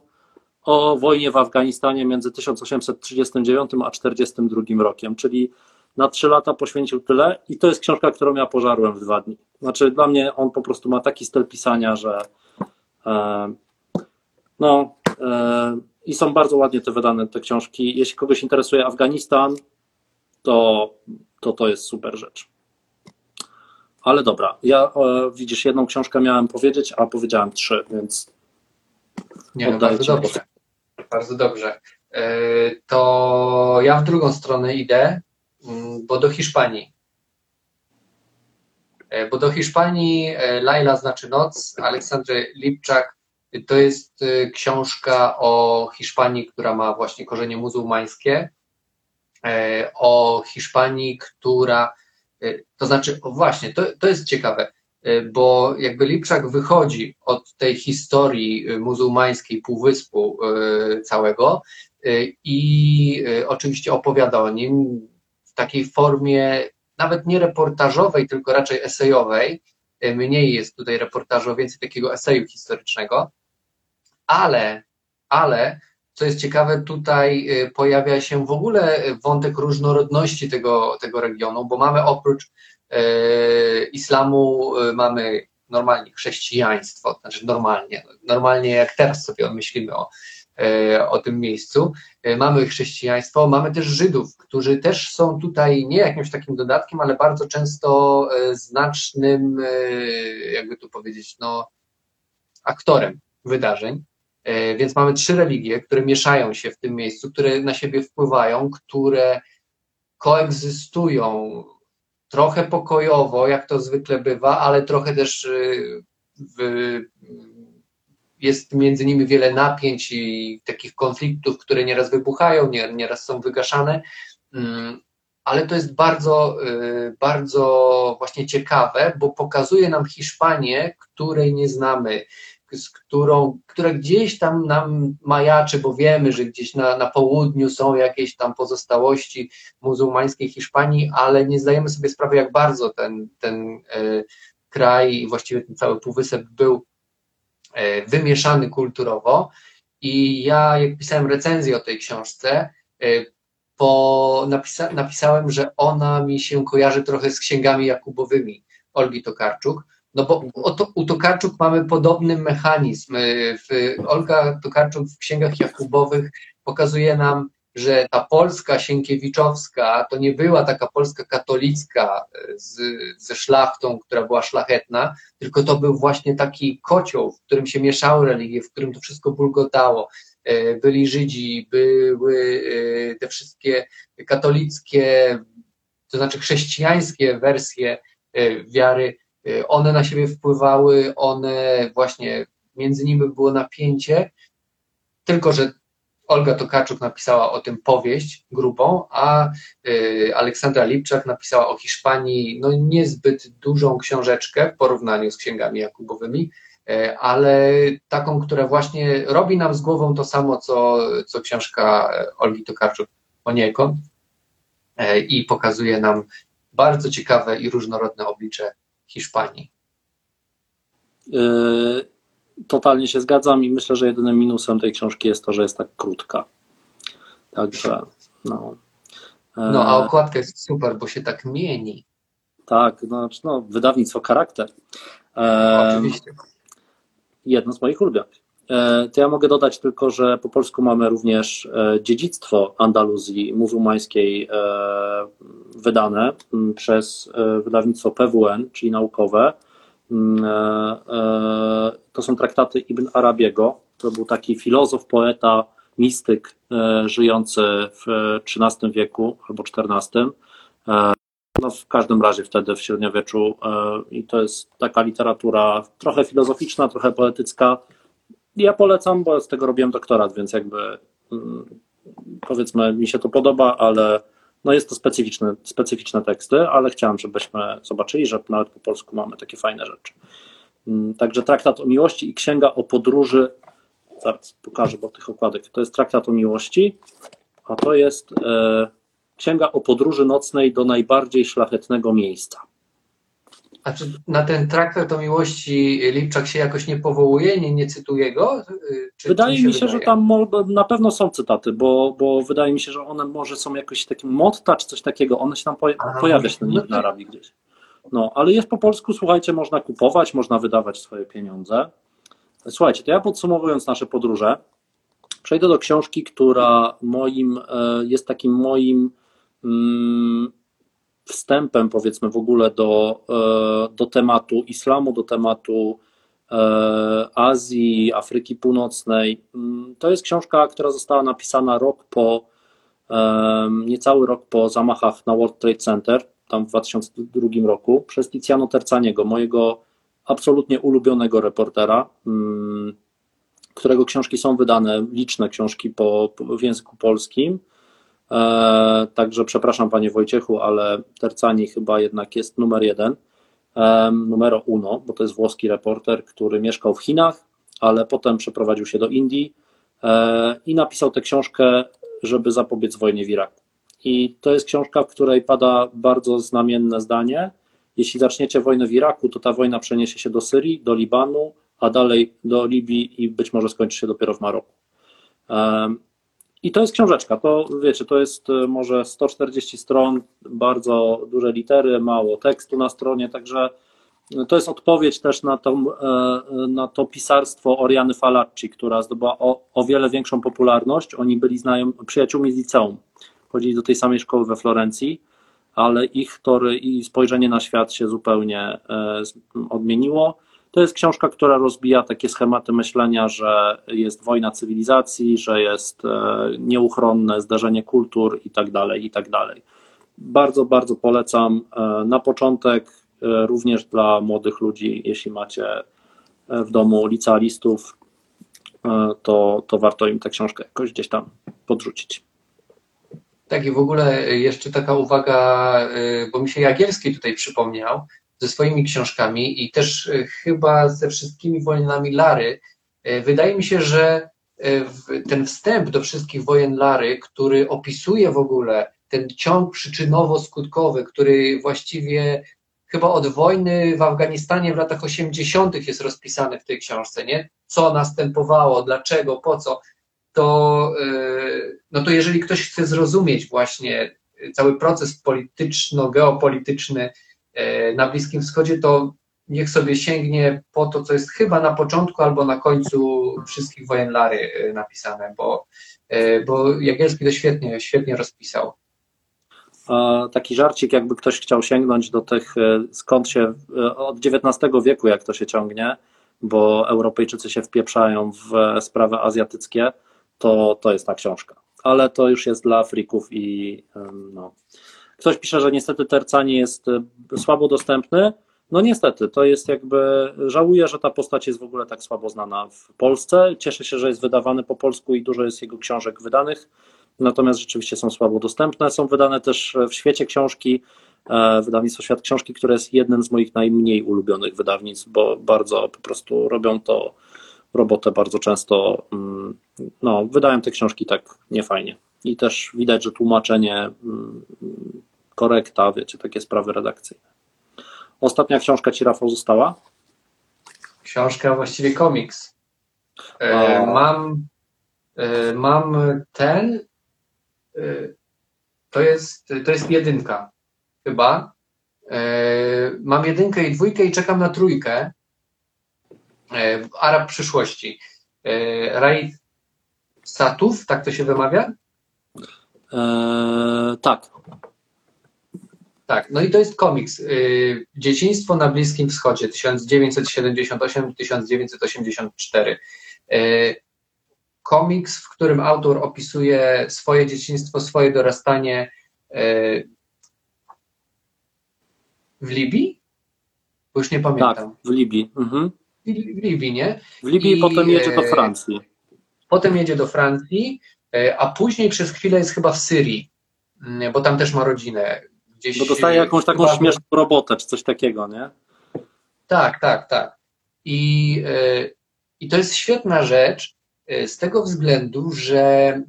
o wojnie w Afganistanie między 1839 a 1942 rokiem, czyli na trzy lata poświęcił tyle i to jest książka, którą ja pożarłem w dwa dni. Znaczy dla mnie on po prostu ma taki styl pisania, że e, no, e, i są bardzo ładnie te wydane te książki. Jeśli kogoś interesuje Afganistan, to to, to jest super rzecz. Ale dobra, ja e, widzisz, jedną książkę miałem powiedzieć, a powiedziałem trzy, więc. Nie, no bardzo dobrze. Bardzo dobrze. E, to ja w drugą stronę idę, mm, bo do Hiszpanii. E, bo do Hiszpanii Laila znaczy noc, Aleksandry Lipczak to jest książka o Hiszpanii, która ma właśnie korzenie muzułmańskie, e, o Hiszpanii, która, to znaczy, właśnie, to, to jest ciekawe, y, bo jakby Lipczak wychodzi od tej historii muzułmańskiej półwyspu całego i oczywiście opowiada o nim w takiej formie nawet nie reportażowej, tylko raczej esejowej. Mniej jest tutaj reportażu, więcej takiego eseju historycznego ale, ale co jest ciekawe, tutaj y, pojawia się w ogóle wątek różnorodności tego, tego regionu, bo mamy oprócz e, islamu, e, mamy normalnie chrześcijaństwo, znaczy normalnie, normalnie jak teraz sobie myślimy o, e, o tym miejscu. Mamy chrześcijaństwo, mamy też Żydów, którzy też są tutaj nie jakimś takim dodatkiem, ale bardzo często znacznym, jakby tu powiedzieć, no, aktorem wydarzeń. E, więc mamy trzy religie, które mieszają się w tym miejscu, które na siebie wpływają, które koegzystują trochę pokojowo, jak to zwykle bywa, ale trochę też y, w, jest między nimi wiele napięć i takich konfliktów, które nieraz wybuchają, nieraz są wygaszane. Mm, ale to jest bardzo, y, bardzo właśnie ciekawe, bo pokazuje nam Hiszpanię, której nie znamy, z którą, która gdzieś tam nam majaczy, bo wiemy, że gdzieś na, na południu są jakieś tam pozostałości muzułmańskiej Hiszpanii, ale nie zdajemy sobie sprawy, jak bardzo ten, ten e, kraj i właściwie ten cały półwysep był e, wymieszany kulturowo. I ja, jak pisałem recenzję o tej książce, e, po, napisa, napisałem, że ona mi się kojarzy trochę z księgami Jakubowymi Olgi Tokarczuk, no bo u Tokarczuk mamy podobny mechanizm. W, Olga Tokarczuk w księgach Jakubowych pokazuje nam, że ta Polska Sienkiewiczowska to nie była taka Polska katolicka z, ze szlachtą, która była szlachetna, tylko to był właśnie taki kocioł, w którym się mieszały religie, w którym to wszystko bulgotało. Byli Żydzi, były te wszystkie katolickie, to znaczy chrześcijańskie wersje wiary, one na siebie wpływały, one właśnie między nimi było napięcie, tylko że Olga Tokarczuk napisała o tym powieść grubą, a y, Aleksandra Lipczak napisała o Hiszpanii no niezbyt dużą książeczkę w porównaniu z księgami jakubowymi, y, ale taką, która właśnie robi nam z głową to samo, co, co książka Olgi Tokarczuk poniekąd y, i pokazuje nam bardzo ciekawe i różnorodne oblicze Hiszpanii. Totalnie się zgadzam i myślę, że jedynym minusem tej książki jest to, że jest tak krótka. Także, no. No, a okładka jest super, bo się tak mieni. Tak, no, no wydawnictwo Charakter. Oczywiście. Jedno z moich ulubionych. To ja mogę dodać tylko, że po polsku mamy również dziedzictwo Andaluzji muzułmańskiej wydane przez wydawnictwo PWN, czyli naukowe. To są traktaty Ibn Arabiego. To był taki filozof, poeta, mistyk żyjący w XIII wieku albo XIV. No w każdym razie wtedy w średniowieczu i to jest taka literatura trochę filozoficzna, trochę poetycka. Ja polecam, bo z tego robiłem doktorat, więc jakby powiedzmy mi się to podoba, ale no jest to specyficzne, specyficzne teksty, ale chciałem, żebyśmy zobaczyli, że nawet po polsku mamy takie fajne rzeczy. Także traktat o miłości i księga o podróży. Zaraz pokażę, bo tych okładek. To jest traktat o miłości, a to jest e, księga o podróży nocnej do najbardziej szlachetnego miejsca. A czy na ten traktat o miłości Lipczak się jakoś nie powołuje, nie, nie cytuje go? Czy, wydaje czy mi się, wydaje? że tam na pewno są cytaty, bo, bo wydaje mi się, że one może są jakoś taki motta czy coś takiego, one się tam Aha, pojawia się no, na Arabii gdzieś. No, ale jest po polsku, słuchajcie, można kupować, można wydawać swoje pieniądze. Słuchajcie, to ja podsumowując nasze podróże, przejdę do książki, która moim, jest takim moim mm, wstępem, powiedzmy, w ogóle do, do tematu islamu, do tematu Azji, Afryki Północnej. To jest książka, która została napisana rok po, niecały rok po zamachach na World Trade Center tam w 2002 roku, przez Tiziano Tercaniego, mojego absolutnie ulubionego reportera, mm, którego książki są wydane, liczne książki po w języku polskim. E, także przepraszam panie Wojciechu, ale Tercani chyba jednak jest numer jeden, e, numero uno, bo to jest włoski reporter, który mieszkał w Chinach, ale potem przeprowadził się do Indii e, i napisał tę książkę, żeby zapobiec wojnie w Iraku. I to jest książka, w której pada bardzo znamienne zdanie. Jeśli zaczniecie wojnę w Iraku, to ta wojna przeniesie się do Syrii, do Libanu, a dalej do Libii i być może skończy się dopiero w Maroku. I to jest książeczka. To wiecie, to jest e, może 140 stron, bardzo duże litery, mało tekstu na stronie, także to jest odpowiedź też na to, e, na to pisarstwo Oriany Falacci, która zdobyła o, o wiele większą popularność. Oni byli znajom, przyjaciółmi z liceum chodzili do tej samej szkoły we Florencji, ale ich tory i spojrzenie na świat się zupełnie e, odmieniło. To jest książka, która rozbija takie schematy myślenia, że jest wojna cywilizacji, że jest e, nieuchronne zdarzenie kultur i tak dalej, i tak dalej. Bardzo, bardzo polecam. E, na początek również dla młodych ludzi, jeśli macie w domu licealistów, to, to warto im tę książkę jakoś gdzieś tam podrzucić. Tak i w ogóle jeszcze taka uwaga, bo mi się Jagielski tutaj przypomniał ze swoimi książkami i też y, chyba ze wszystkimi wojnami Lary. Y, wydaje mi się, że ten wstęp do wszystkich wojen Lary, który opisuje w ogóle ten ciąg przyczynowo-skutkowy, który właściwie chyba od wojny w Afganistanie w latach 80. jest rozpisany w tej książce, nie? Co następowało, dlaczego, po co to, e, no to jeżeli ktoś chce zrozumieć właśnie cały proces polityczno-geopolityczny e, na Bliskim Wschodzie, to niech sobie sięgnie po to, co jest chyba na początku albo na końcu wszystkich wojen Lary e, napisane, bo e, bo Jagielski to świetnie, świetnie rozpisał. Taki żarcik, jakby ktoś chciał sięgnąć do tych, e, skąd się, e, od XIX wieku, jak to się ciągnie, bo Europejczycy się wpieprzają w e, sprawy azjatyckie, to, to jest ta książka. Ale to już jest dla frików i no. Ktoś pisze, że niestety Tercani jest e, słabo dostępny. No niestety, to jest jakby, żałuję, że ta postać jest w ogóle tak słabo znana w Polsce. Cieszę się, że jest wydawany po polsku i dużo jest jego książek wydanych, natomiast rzeczywiście są słabo dostępne. Są wydane też w świecie książki, e, wydawnictwo Świat Książki, które jest jednym z moich najmniej ulubionych wydawnictw, bo bardzo po prostu robią to robotę bardzo często, mm, no, wydają te książki tak niefajnie. I też widać, że tłumaczenie, mm, korekta, wiecie, takie sprawy redakcyjne. Ostatnia książka ci, Rafał, została? Książka, właściwie komiks. E, A. mam, e, mam ten, e, to jest, to jest jedynka, chyba. E, mam jedynkę i dwójkę i czekam na trójkę. E, Arab przyszłości. E, Raid Satów, tak to się wymawia? Eee, tak. Tak, no i to jest komiks. y, Dzieciństwo na Bliskim Wschodzie 1978-1984. Y, Komiks, w którym autor opisuje swoje dzieciństwo, swoje dorastanie y, w Libii? Bo już nie Tak, pamiętam. w Libii. Mhm. W w Libii, nie? W Libii i potem jedzie do e, Francji. Potem jedzie do Francji, y, a później przez chwilę jest chyba w Syrii, y, bo tam też ma rodzinę. Gdzieś, Bo dostaje jakąś taką chyba- śmieszną robotę, czy coś takiego, nie? Tak, tak, tak. I, y, I to jest świetna rzecz y, z tego względu, że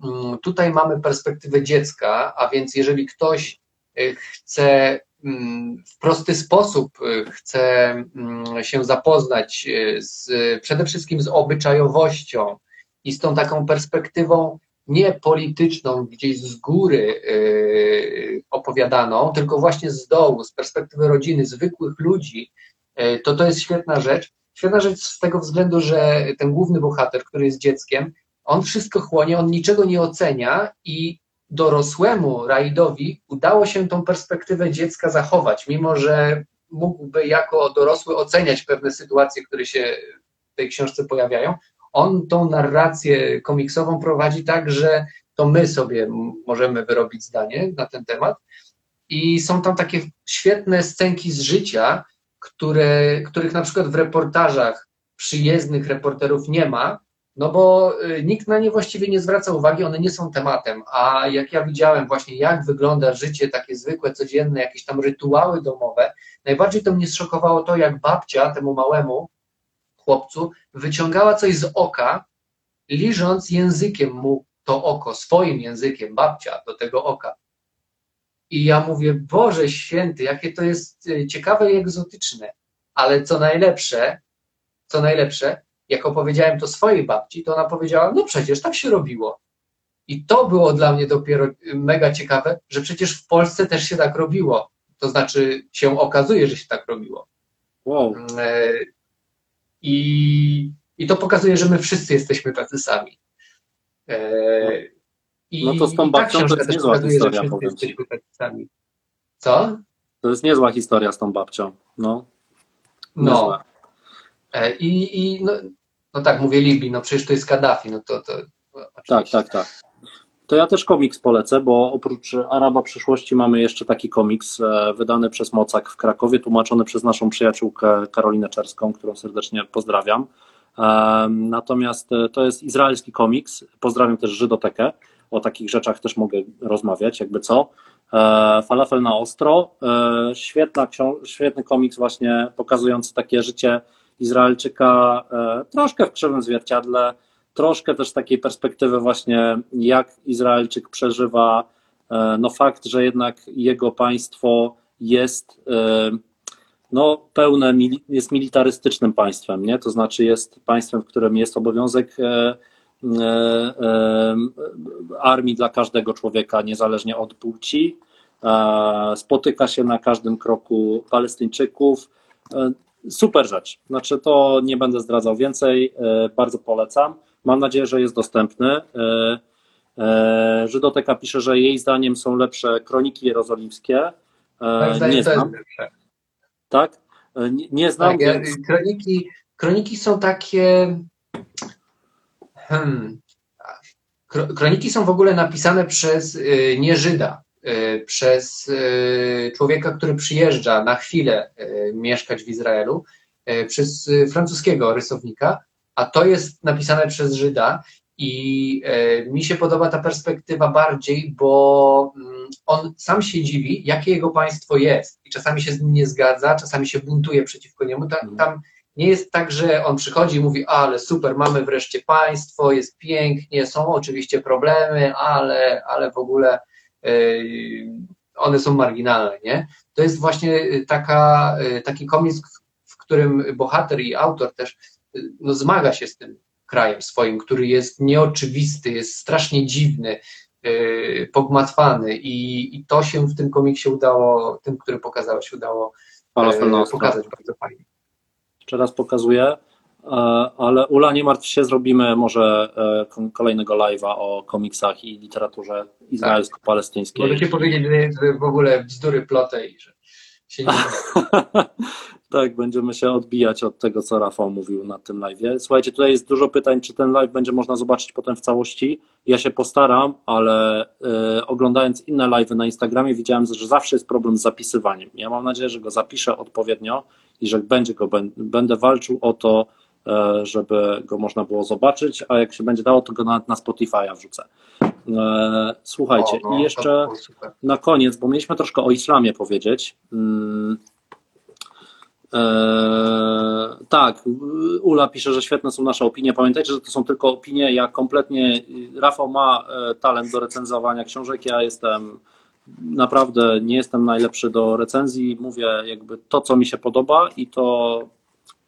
mm, tutaj mamy perspektywę dziecka, a więc jeżeli ktoś y, chce mm, w prosty sposób y, chce mm, się zapoznać y, z, przede wszystkim z obyczajowością i z tą taką perspektywą nie polityczną, gdzieś z góry y, opowiadaną, tylko właśnie z dołu, z perspektywy rodziny, zwykłych ludzi, y, to to jest świetna rzecz. Świetna rzecz z tego względu, że ten główny bohater, który jest dzieckiem, on wszystko chłonie, on niczego nie ocenia i dorosłemu Raidowi udało się tą perspektywę dziecka zachować, mimo że mógłby jako dorosły oceniać pewne sytuacje, które się w tej książce pojawiają. On tą narrację komiksową prowadzi tak, że to my sobie możemy wyrobić zdanie na ten temat. I są tam takie świetne scenki z życia, które, których na przykład w reportażach przyjezdnych reporterów nie ma, no bo y, nikt na nie właściwie nie zwraca uwagi, one nie są tematem. A jak ja widziałem właśnie, jak wygląda życie takie zwykłe, codzienne, jakieś tam rytuały domowe, najbardziej to mnie zszokowało to, jak babcia temu małemu chłopcu wyciągała coś z oka, liżąc językiem mu to oko, swoim językiem, babcia do tego oka. I ja mówię, Boże święty, jakie to jest y, ciekawe i egzotyczne. Ale co najlepsze, co najlepsze, jak opowiedziałem to swojej babci, to ona powiedziała, no przecież tak się robiło. I to było dla mnie dopiero y, mega ciekawe, że przecież w Polsce też się tak robiło. To znaczy się okazuje, że się tak robiło. Wow. I, I to pokazuje, że my wszyscy jesteśmy tacy sami. E, I, No to z tą babcią to jest niezła historia, powiem ci. tacy sami. Co? To jest niezła historia z tą babcią. No. No. E, I, i no, no tak, mówię Libii, no przecież to jest Kaddafi, no to, to Tak, oczywiście. tak, tak. To ja też komiks polecę, bo oprócz Araba przyszłości mamy jeszcze taki komiks e, wydany przez Mocak w Krakowie, tłumaczony przez naszą przyjaciółkę Karolinę Czerską, którą serdecznie pozdrawiam. E, Natomiast e, to jest izraelski komiks. Pozdrawiam też Żydotekę. O takich rzeczach też mogę rozmawiać, jakby co. Falafel na ostro. Świetna świetny komiks właśnie pokazujący takie życie Izraelczyka troszkę w krzywym zwierciadle, troszkę też z takiej perspektywy właśnie, jak Izraelczyk przeżywa e, no fakt, że jednak jego państwo jest e, no pełne, jest militarystycznym państwem, nie? To znaczy jest państwem, w którym jest obowiązek e, armii dla każdego człowieka, niezależnie od płci. Spotyka się na każdym kroku Palestyńczyków. Super rzecz. Znaczy, to nie będę zdradzał więcej. Bardzo polecam. Mam nadzieję, że jest dostępny. E, E, Żydoteka pisze, że jej zdaniem są lepsze kroniki jerozolimskie. E, Moim zdaniem Nie to jest znam, lepsze. tak? E, Nie, nie znam, Tak, więc kroniki, kroniki są takie. Hmm, Kro- kroniki są w ogóle napisane przez y, nie Żyda, y, przez y, człowieka, który przyjeżdża na chwilę mieszkać w Izraelu, przez francuskiego rysownika, a to jest napisane przez Żyda. I y, mi się podoba ta perspektywa bardziej, bo mm, on sam się dziwi, jakie jego państwo jest. I czasami się z nim nie zgadza, czasami się buntuje przeciwko niemu. Ta, tam nie jest tak, że on przychodzi i mówi, ale super, mamy wreszcie państwo, jest pięknie, są oczywiście problemy, ale, ale w ogóle yy, one są marginalne, nie? To jest właśnie taka, yy, taki komiks, w, którym bohater i autor też no, zmaga się z tym krajem swoim, który jest nieoczywisty, jest strasznie dziwny, yy, pogmatwany i, i to się w tym komiksie udało, tym, który pokazałeś, udało yy, ostro. pokazać bardzo fajnie. jeszcze raz pokazuję. E, Ale Ula, nie martw się, zrobimy może e, kolejnego live'a o komiksach i literaturze izraelsko-palestyńskiej. Możecie powiedzieć, że- że w ogóle bzdury plotę i że się nie tak, będziemy się odbijać od tego, co Rafał mówił na tym live'ie. Słuchajcie, tutaj jest dużo pytań, czy ten live będzie można zobaczyć potem w całości. Ja się postaram, ale e, oglądając inne live'y na Instagramie widziałem, że zawsze jest problem z zapisywaniem. Ja mam nadzieję, że go zapiszę odpowiednio i że będzie go, bę- będę walczył o to, e, żeby go można było zobaczyć, a jak się będzie dało, to go nawet na Spotify'a wrzucę. E, Słuchajcie, O, no, i jeszcze na koniec, bo mieliśmy troszkę o islamie powiedzieć. Eee, tak, Ula pisze, że świetne są nasze opinie. Pamiętajcie, że to są tylko opinie. Ja kompletnie. Rafał ma e, talent do recenzowania książek. Ja jestem naprawdę nie jestem najlepszy do recenzji. Mówię jakby to, co mi się podoba, i to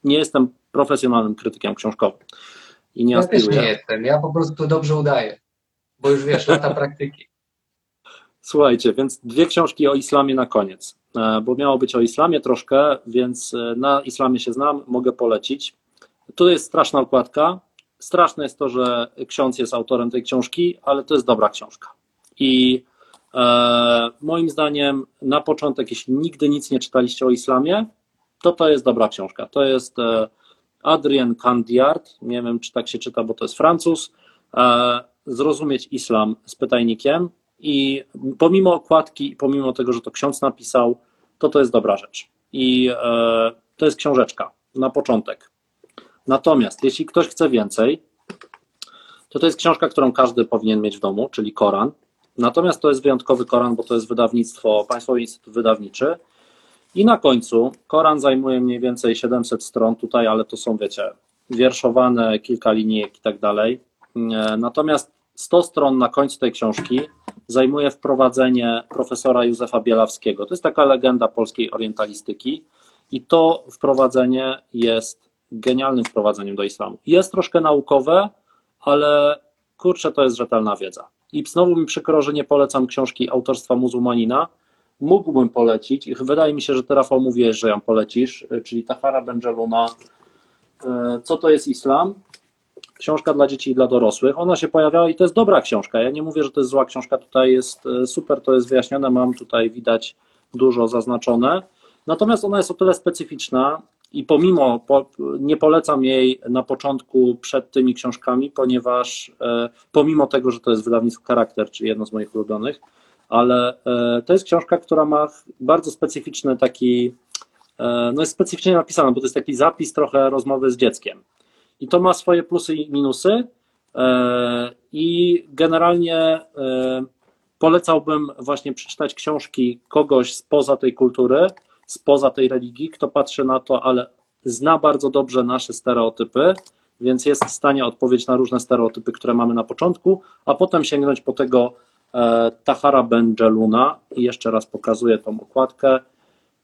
nie jestem profesjonalnym krytykiem książkowym. I nie Ja też nie jestem, ja po prostu dobrze udaję, bo już wiesz, lata praktyki. Słuchajcie, więc dwie książki o islamie na koniec, e, bo miało być o islamie troszkę, więc e, na islamie się znam, mogę polecić. Tu jest straszna okładka. Straszne jest to, że ksiądz jest autorem tej książki, ale to jest dobra książka. I e, moim zdaniem, na początek, jeśli nigdy nic nie czytaliście o islamie, to to jest dobra książka. To jest e, Adrien Candiart, nie wiem czy tak się czyta, bo to jest Francuz. E, Zrozumieć islam z pytajnikiem. I pomimo okładki, pomimo tego, że to ksiądz napisał, to to jest dobra rzecz. I e, to jest książeczka na początek. Natomiast jeśli ktoś chce więcej, to to jest książka, którą każdy powinien mieć w domu, czyli Koran. Natomiast to jest wyjątkowy Koran, bo to jest wydawnictwo, Państwowy Instytut Wydawniczy. I na końcu Koran zajmuje mniej więcej 700 stron tutaj, ale to są, wiecie, wierszowane, kilka linijek i tak dalej. E, Natomiast 100 stron na końcu tej książki zajmuje wprowadzenie profesora Józefa Bielawskiego. To jest taka legenda polskiej orientalistyki i to wprowadzenie jest genialnym wprowadzeniem do islamu. Jest troszkę naukowe, ale kurczę, to jest rzetelna wiedza. I znowu mi przykro, że nie polecam książki autorstwa muzułmanina. Mógłbym polecić i wydaje mi się, że ty Rafał mówiłeś, że ją polecisz, czyli Tahara Benjeluna. E, Co to jest islam? Książka dla dzieci i dla dorosłych. Ona się pojawiała i to jest dobra książka. Ja nie mówię, że to jest zła książka, tutaj jest e, super, to jest wyjaśnione, mam tutaj widać dużo zaznaczone. Natomiast ona jest o tyle specyficzna i pomimo, po, nie polecam jej na początku przed tymi książkami, ponieważ e, pomimo tego, że to jest wydawnictwo Charakter, czyli jedno z moich ulubionych, ale e, to jest książka, która ma bardzo specyficzny taki, no jest specyficznie napisana, bo to jest taki zapis trochę rozmowy z dzieckiem. I to ma swoje plusy i minusy. e, I generalnie e, polecałbym właśnie przeczytać książki kogoś spoza tej kultury, spoza tej religii, kto patrzy na to, ale zna bardzo dobrze nasze stereotypy, więc jest w stanie odpowiedzieć na różne stereotypy, które mamy na początku, a potem sięgnąć po tego e, Tahara Benjeluna. I jeszcze raz pokazuję tą okładkę.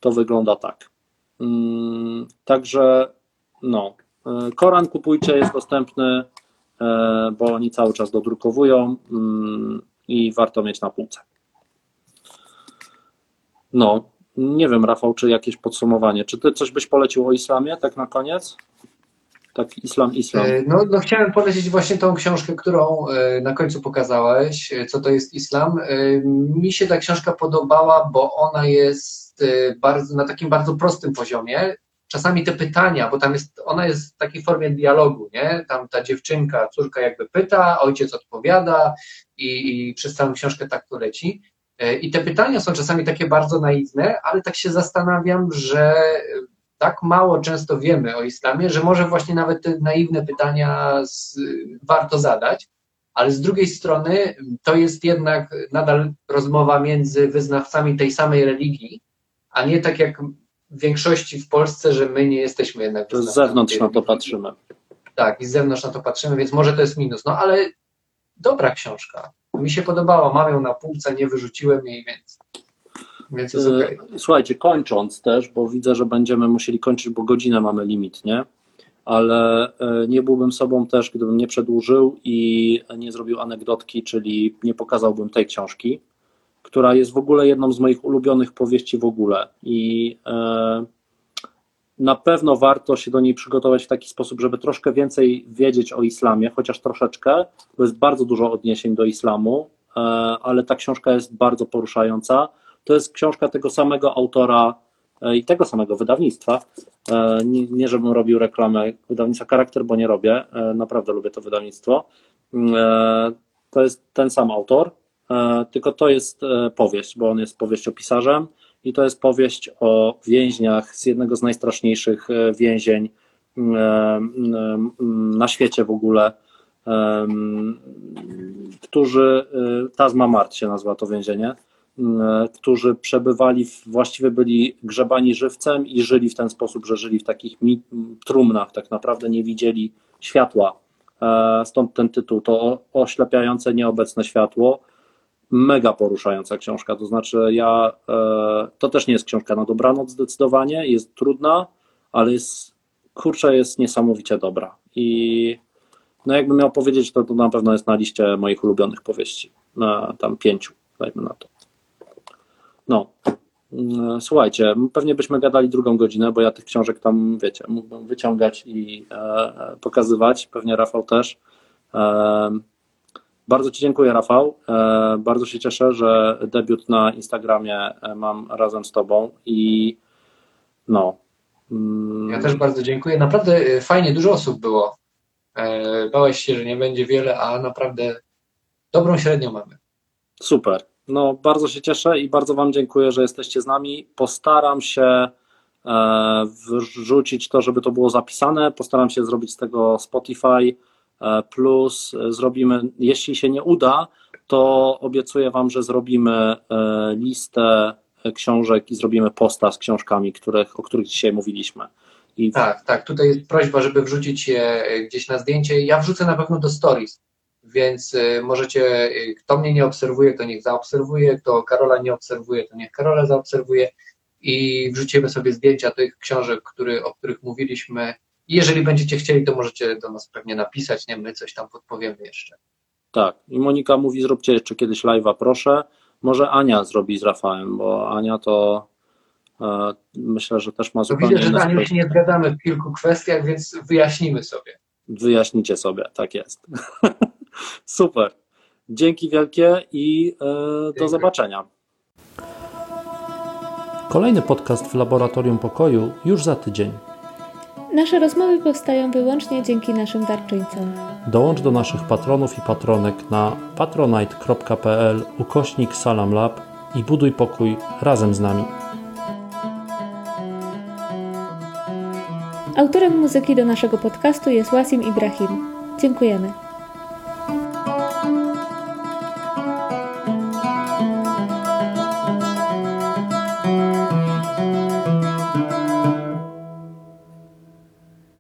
To wygląda tak. Mm, Także no, Koran kupujcie, jest dostępny, e, bo oni cały czas dodrukowują mm, i warto mieć na półce. No, nie wiem, Rafał, czy jakieś podsumowanie. Czy ty coś byś polecił o islamie, tak na koniec? Tak islam, islam. E, No, no chciałem polecić właśnie tą książkę, którą e, na końcu pokazałeś, e, co to jest islam. E, Mi się ta książka podobała, bo ona jest e, bardzo, na takim bardzo prostym poziomie. Czasami te pytania, bo tam jest, ona jest w takiej formie dialogu, nie? Tam ta dziewczynka, córka jakby pyta, ojciec odpowiada i, i przez całą książkę tak to leci. E, I te pytania są czasami takie bardzo naiwne, ale tak się zastanawiam, że tak mało często wiemy o islamie, że może właśnie nawet te naiwne pytania z, warto zadać, ale z drugiej strony to jest jednak nadal rozmowa między wyznawcami tej samej religii, a nie tak jak większości w Polsce, że my nie jesteśmy jednak To z zewnątrz na to patrzymy. Tak, i z zewnątrz na to patrzymy, więc może to jest minus. No ale dobra książka. Mi się podobała, mam ją na półce, nie wyrzuciłem jej, więc, więc jest. E, Słuchajcie, kończąc też, bo widzę, że będziemy musieli kończyć, bo godzinę mamy limit, nie? Ale e, nie byłbym sobą też, gdybym nie przedłużył i nie zrobił anegdotki, czyli nie pokazałbym tej książki, która jest w ogóle jedną z moich ulubionych powieści w ogóle. I e, na pewno warto się do niej przygotować w taki sposób, żeby troszkę więcej wiedzieć o islamie, chociaż troszeczkę, bo jest bardzo dużo odniesień do islamu, e, ale ta książka jest bardzo poruszająca. To jest książka tego samego autora e, i tego samego wydawnictwa. Nie, nie żebym robił reklamę wydawnictwa Charakter, bo nie robię. Naprawdę lubię to wydawnictwo. E, To jest ten sam autor, tylko to jest e, powieść, bo on jest powieściopisarzem i to jest powieść o więźniach z jednego z najstraszniejszych e, więzień mm, mm, na świecie w ogóle, którzy, e, Tazma Mart się nazywa to więzienie, którzy przebywali, w, właściwie byli grzebani żywcem i żyli w ten sposób, że żyli w takich trumnach, tak naprawdę nie widzieli światła. E, Stąd ten tytuł, to oślepiające nieobecne światło. Mega poruszająca książka, to znaczy ja, e, to też nie jest książka na dobranoc zdecydowanie, jest trudna, ale jest, kurczę, jest niesamowicie dobra i no jakbym miał powiedzieć, to, to na pewno jest na liście moich ulubionych powieści, na tam pięciu, dajmy na to. No, Mm, słuchajcie, pewnie byśmy gadali drugą godzinę, bo ja tych książek tam, wiecie, mógłbym wyciągać i e, pokazywać, pewnie Rafał też. E, bardzo Ci dziękuję, Rafał. E, bardzo się cieszę, że debiut na Instagramie e, mam razem z Tobą i no. mm, Ja też bardzo dziękuję. Naprawdę y, fajnie, dużo osób było. E, Bałeś się, że nie będzie wiele, a naprawdę dobrą średnią mamy. Super. No, bardzo się cieszę i bardzo Wam dziękuję, że jesteście z nami. Postaram się e, wrzucić to, żeby to było zapisane. Postaram się zrobić z tego Spotify e, plus e, zrobimy, jeśli się nie uda, to obiecuję Wam, że zrobimy e, listę książek i zrobimy posta z książkami, których, o których dzisiaj mówiliśmy. I Tak, tak. Tutaj jest prośba, żeby wrzucić je gdzieś na zdjęcie. Ja wrzucę na pewno do stories, więc możecie, kto mnie nie obserwuje, to niech zaobserwuje, kto Karola nie obserwuje, to niech Karola zaobserwuje i wrzucimy sobie zdjęcia tych książek, który, o których mówiliśmy. Jeżeli będziecie chcieli, to możecie do nas pewnie napisać, nie? My coś tam podpowiemy jeszcze. Tak, i Monika mówi, zróbcie jeszcze kiedyś live'a, proszę. Może Ania zrobi z Rafałem, bo Ania to e, myślę, że też ma To zupełnie widzę, że inne Anią się nie zgadzamy w kilku kwestiach, więc wyjaśnimy sobie. Wyjaśnicie sobie, tak jest. Super. Dzięki wielkie i e, do Dziękuję. zobaczenia. Kolejny podcast w Laboratorium Pokoju już za tydzień. Nasze rozmowy powstają wyłącznie dzięki naszym darczyńcom. Dołącz do naszych patronów i patronek na patronite.pl ukośnik salamlab i buduj pokój razem z nami. Autorem muzyki do naszego podcastu jest Wasim Ibrahim. Dziękujemy.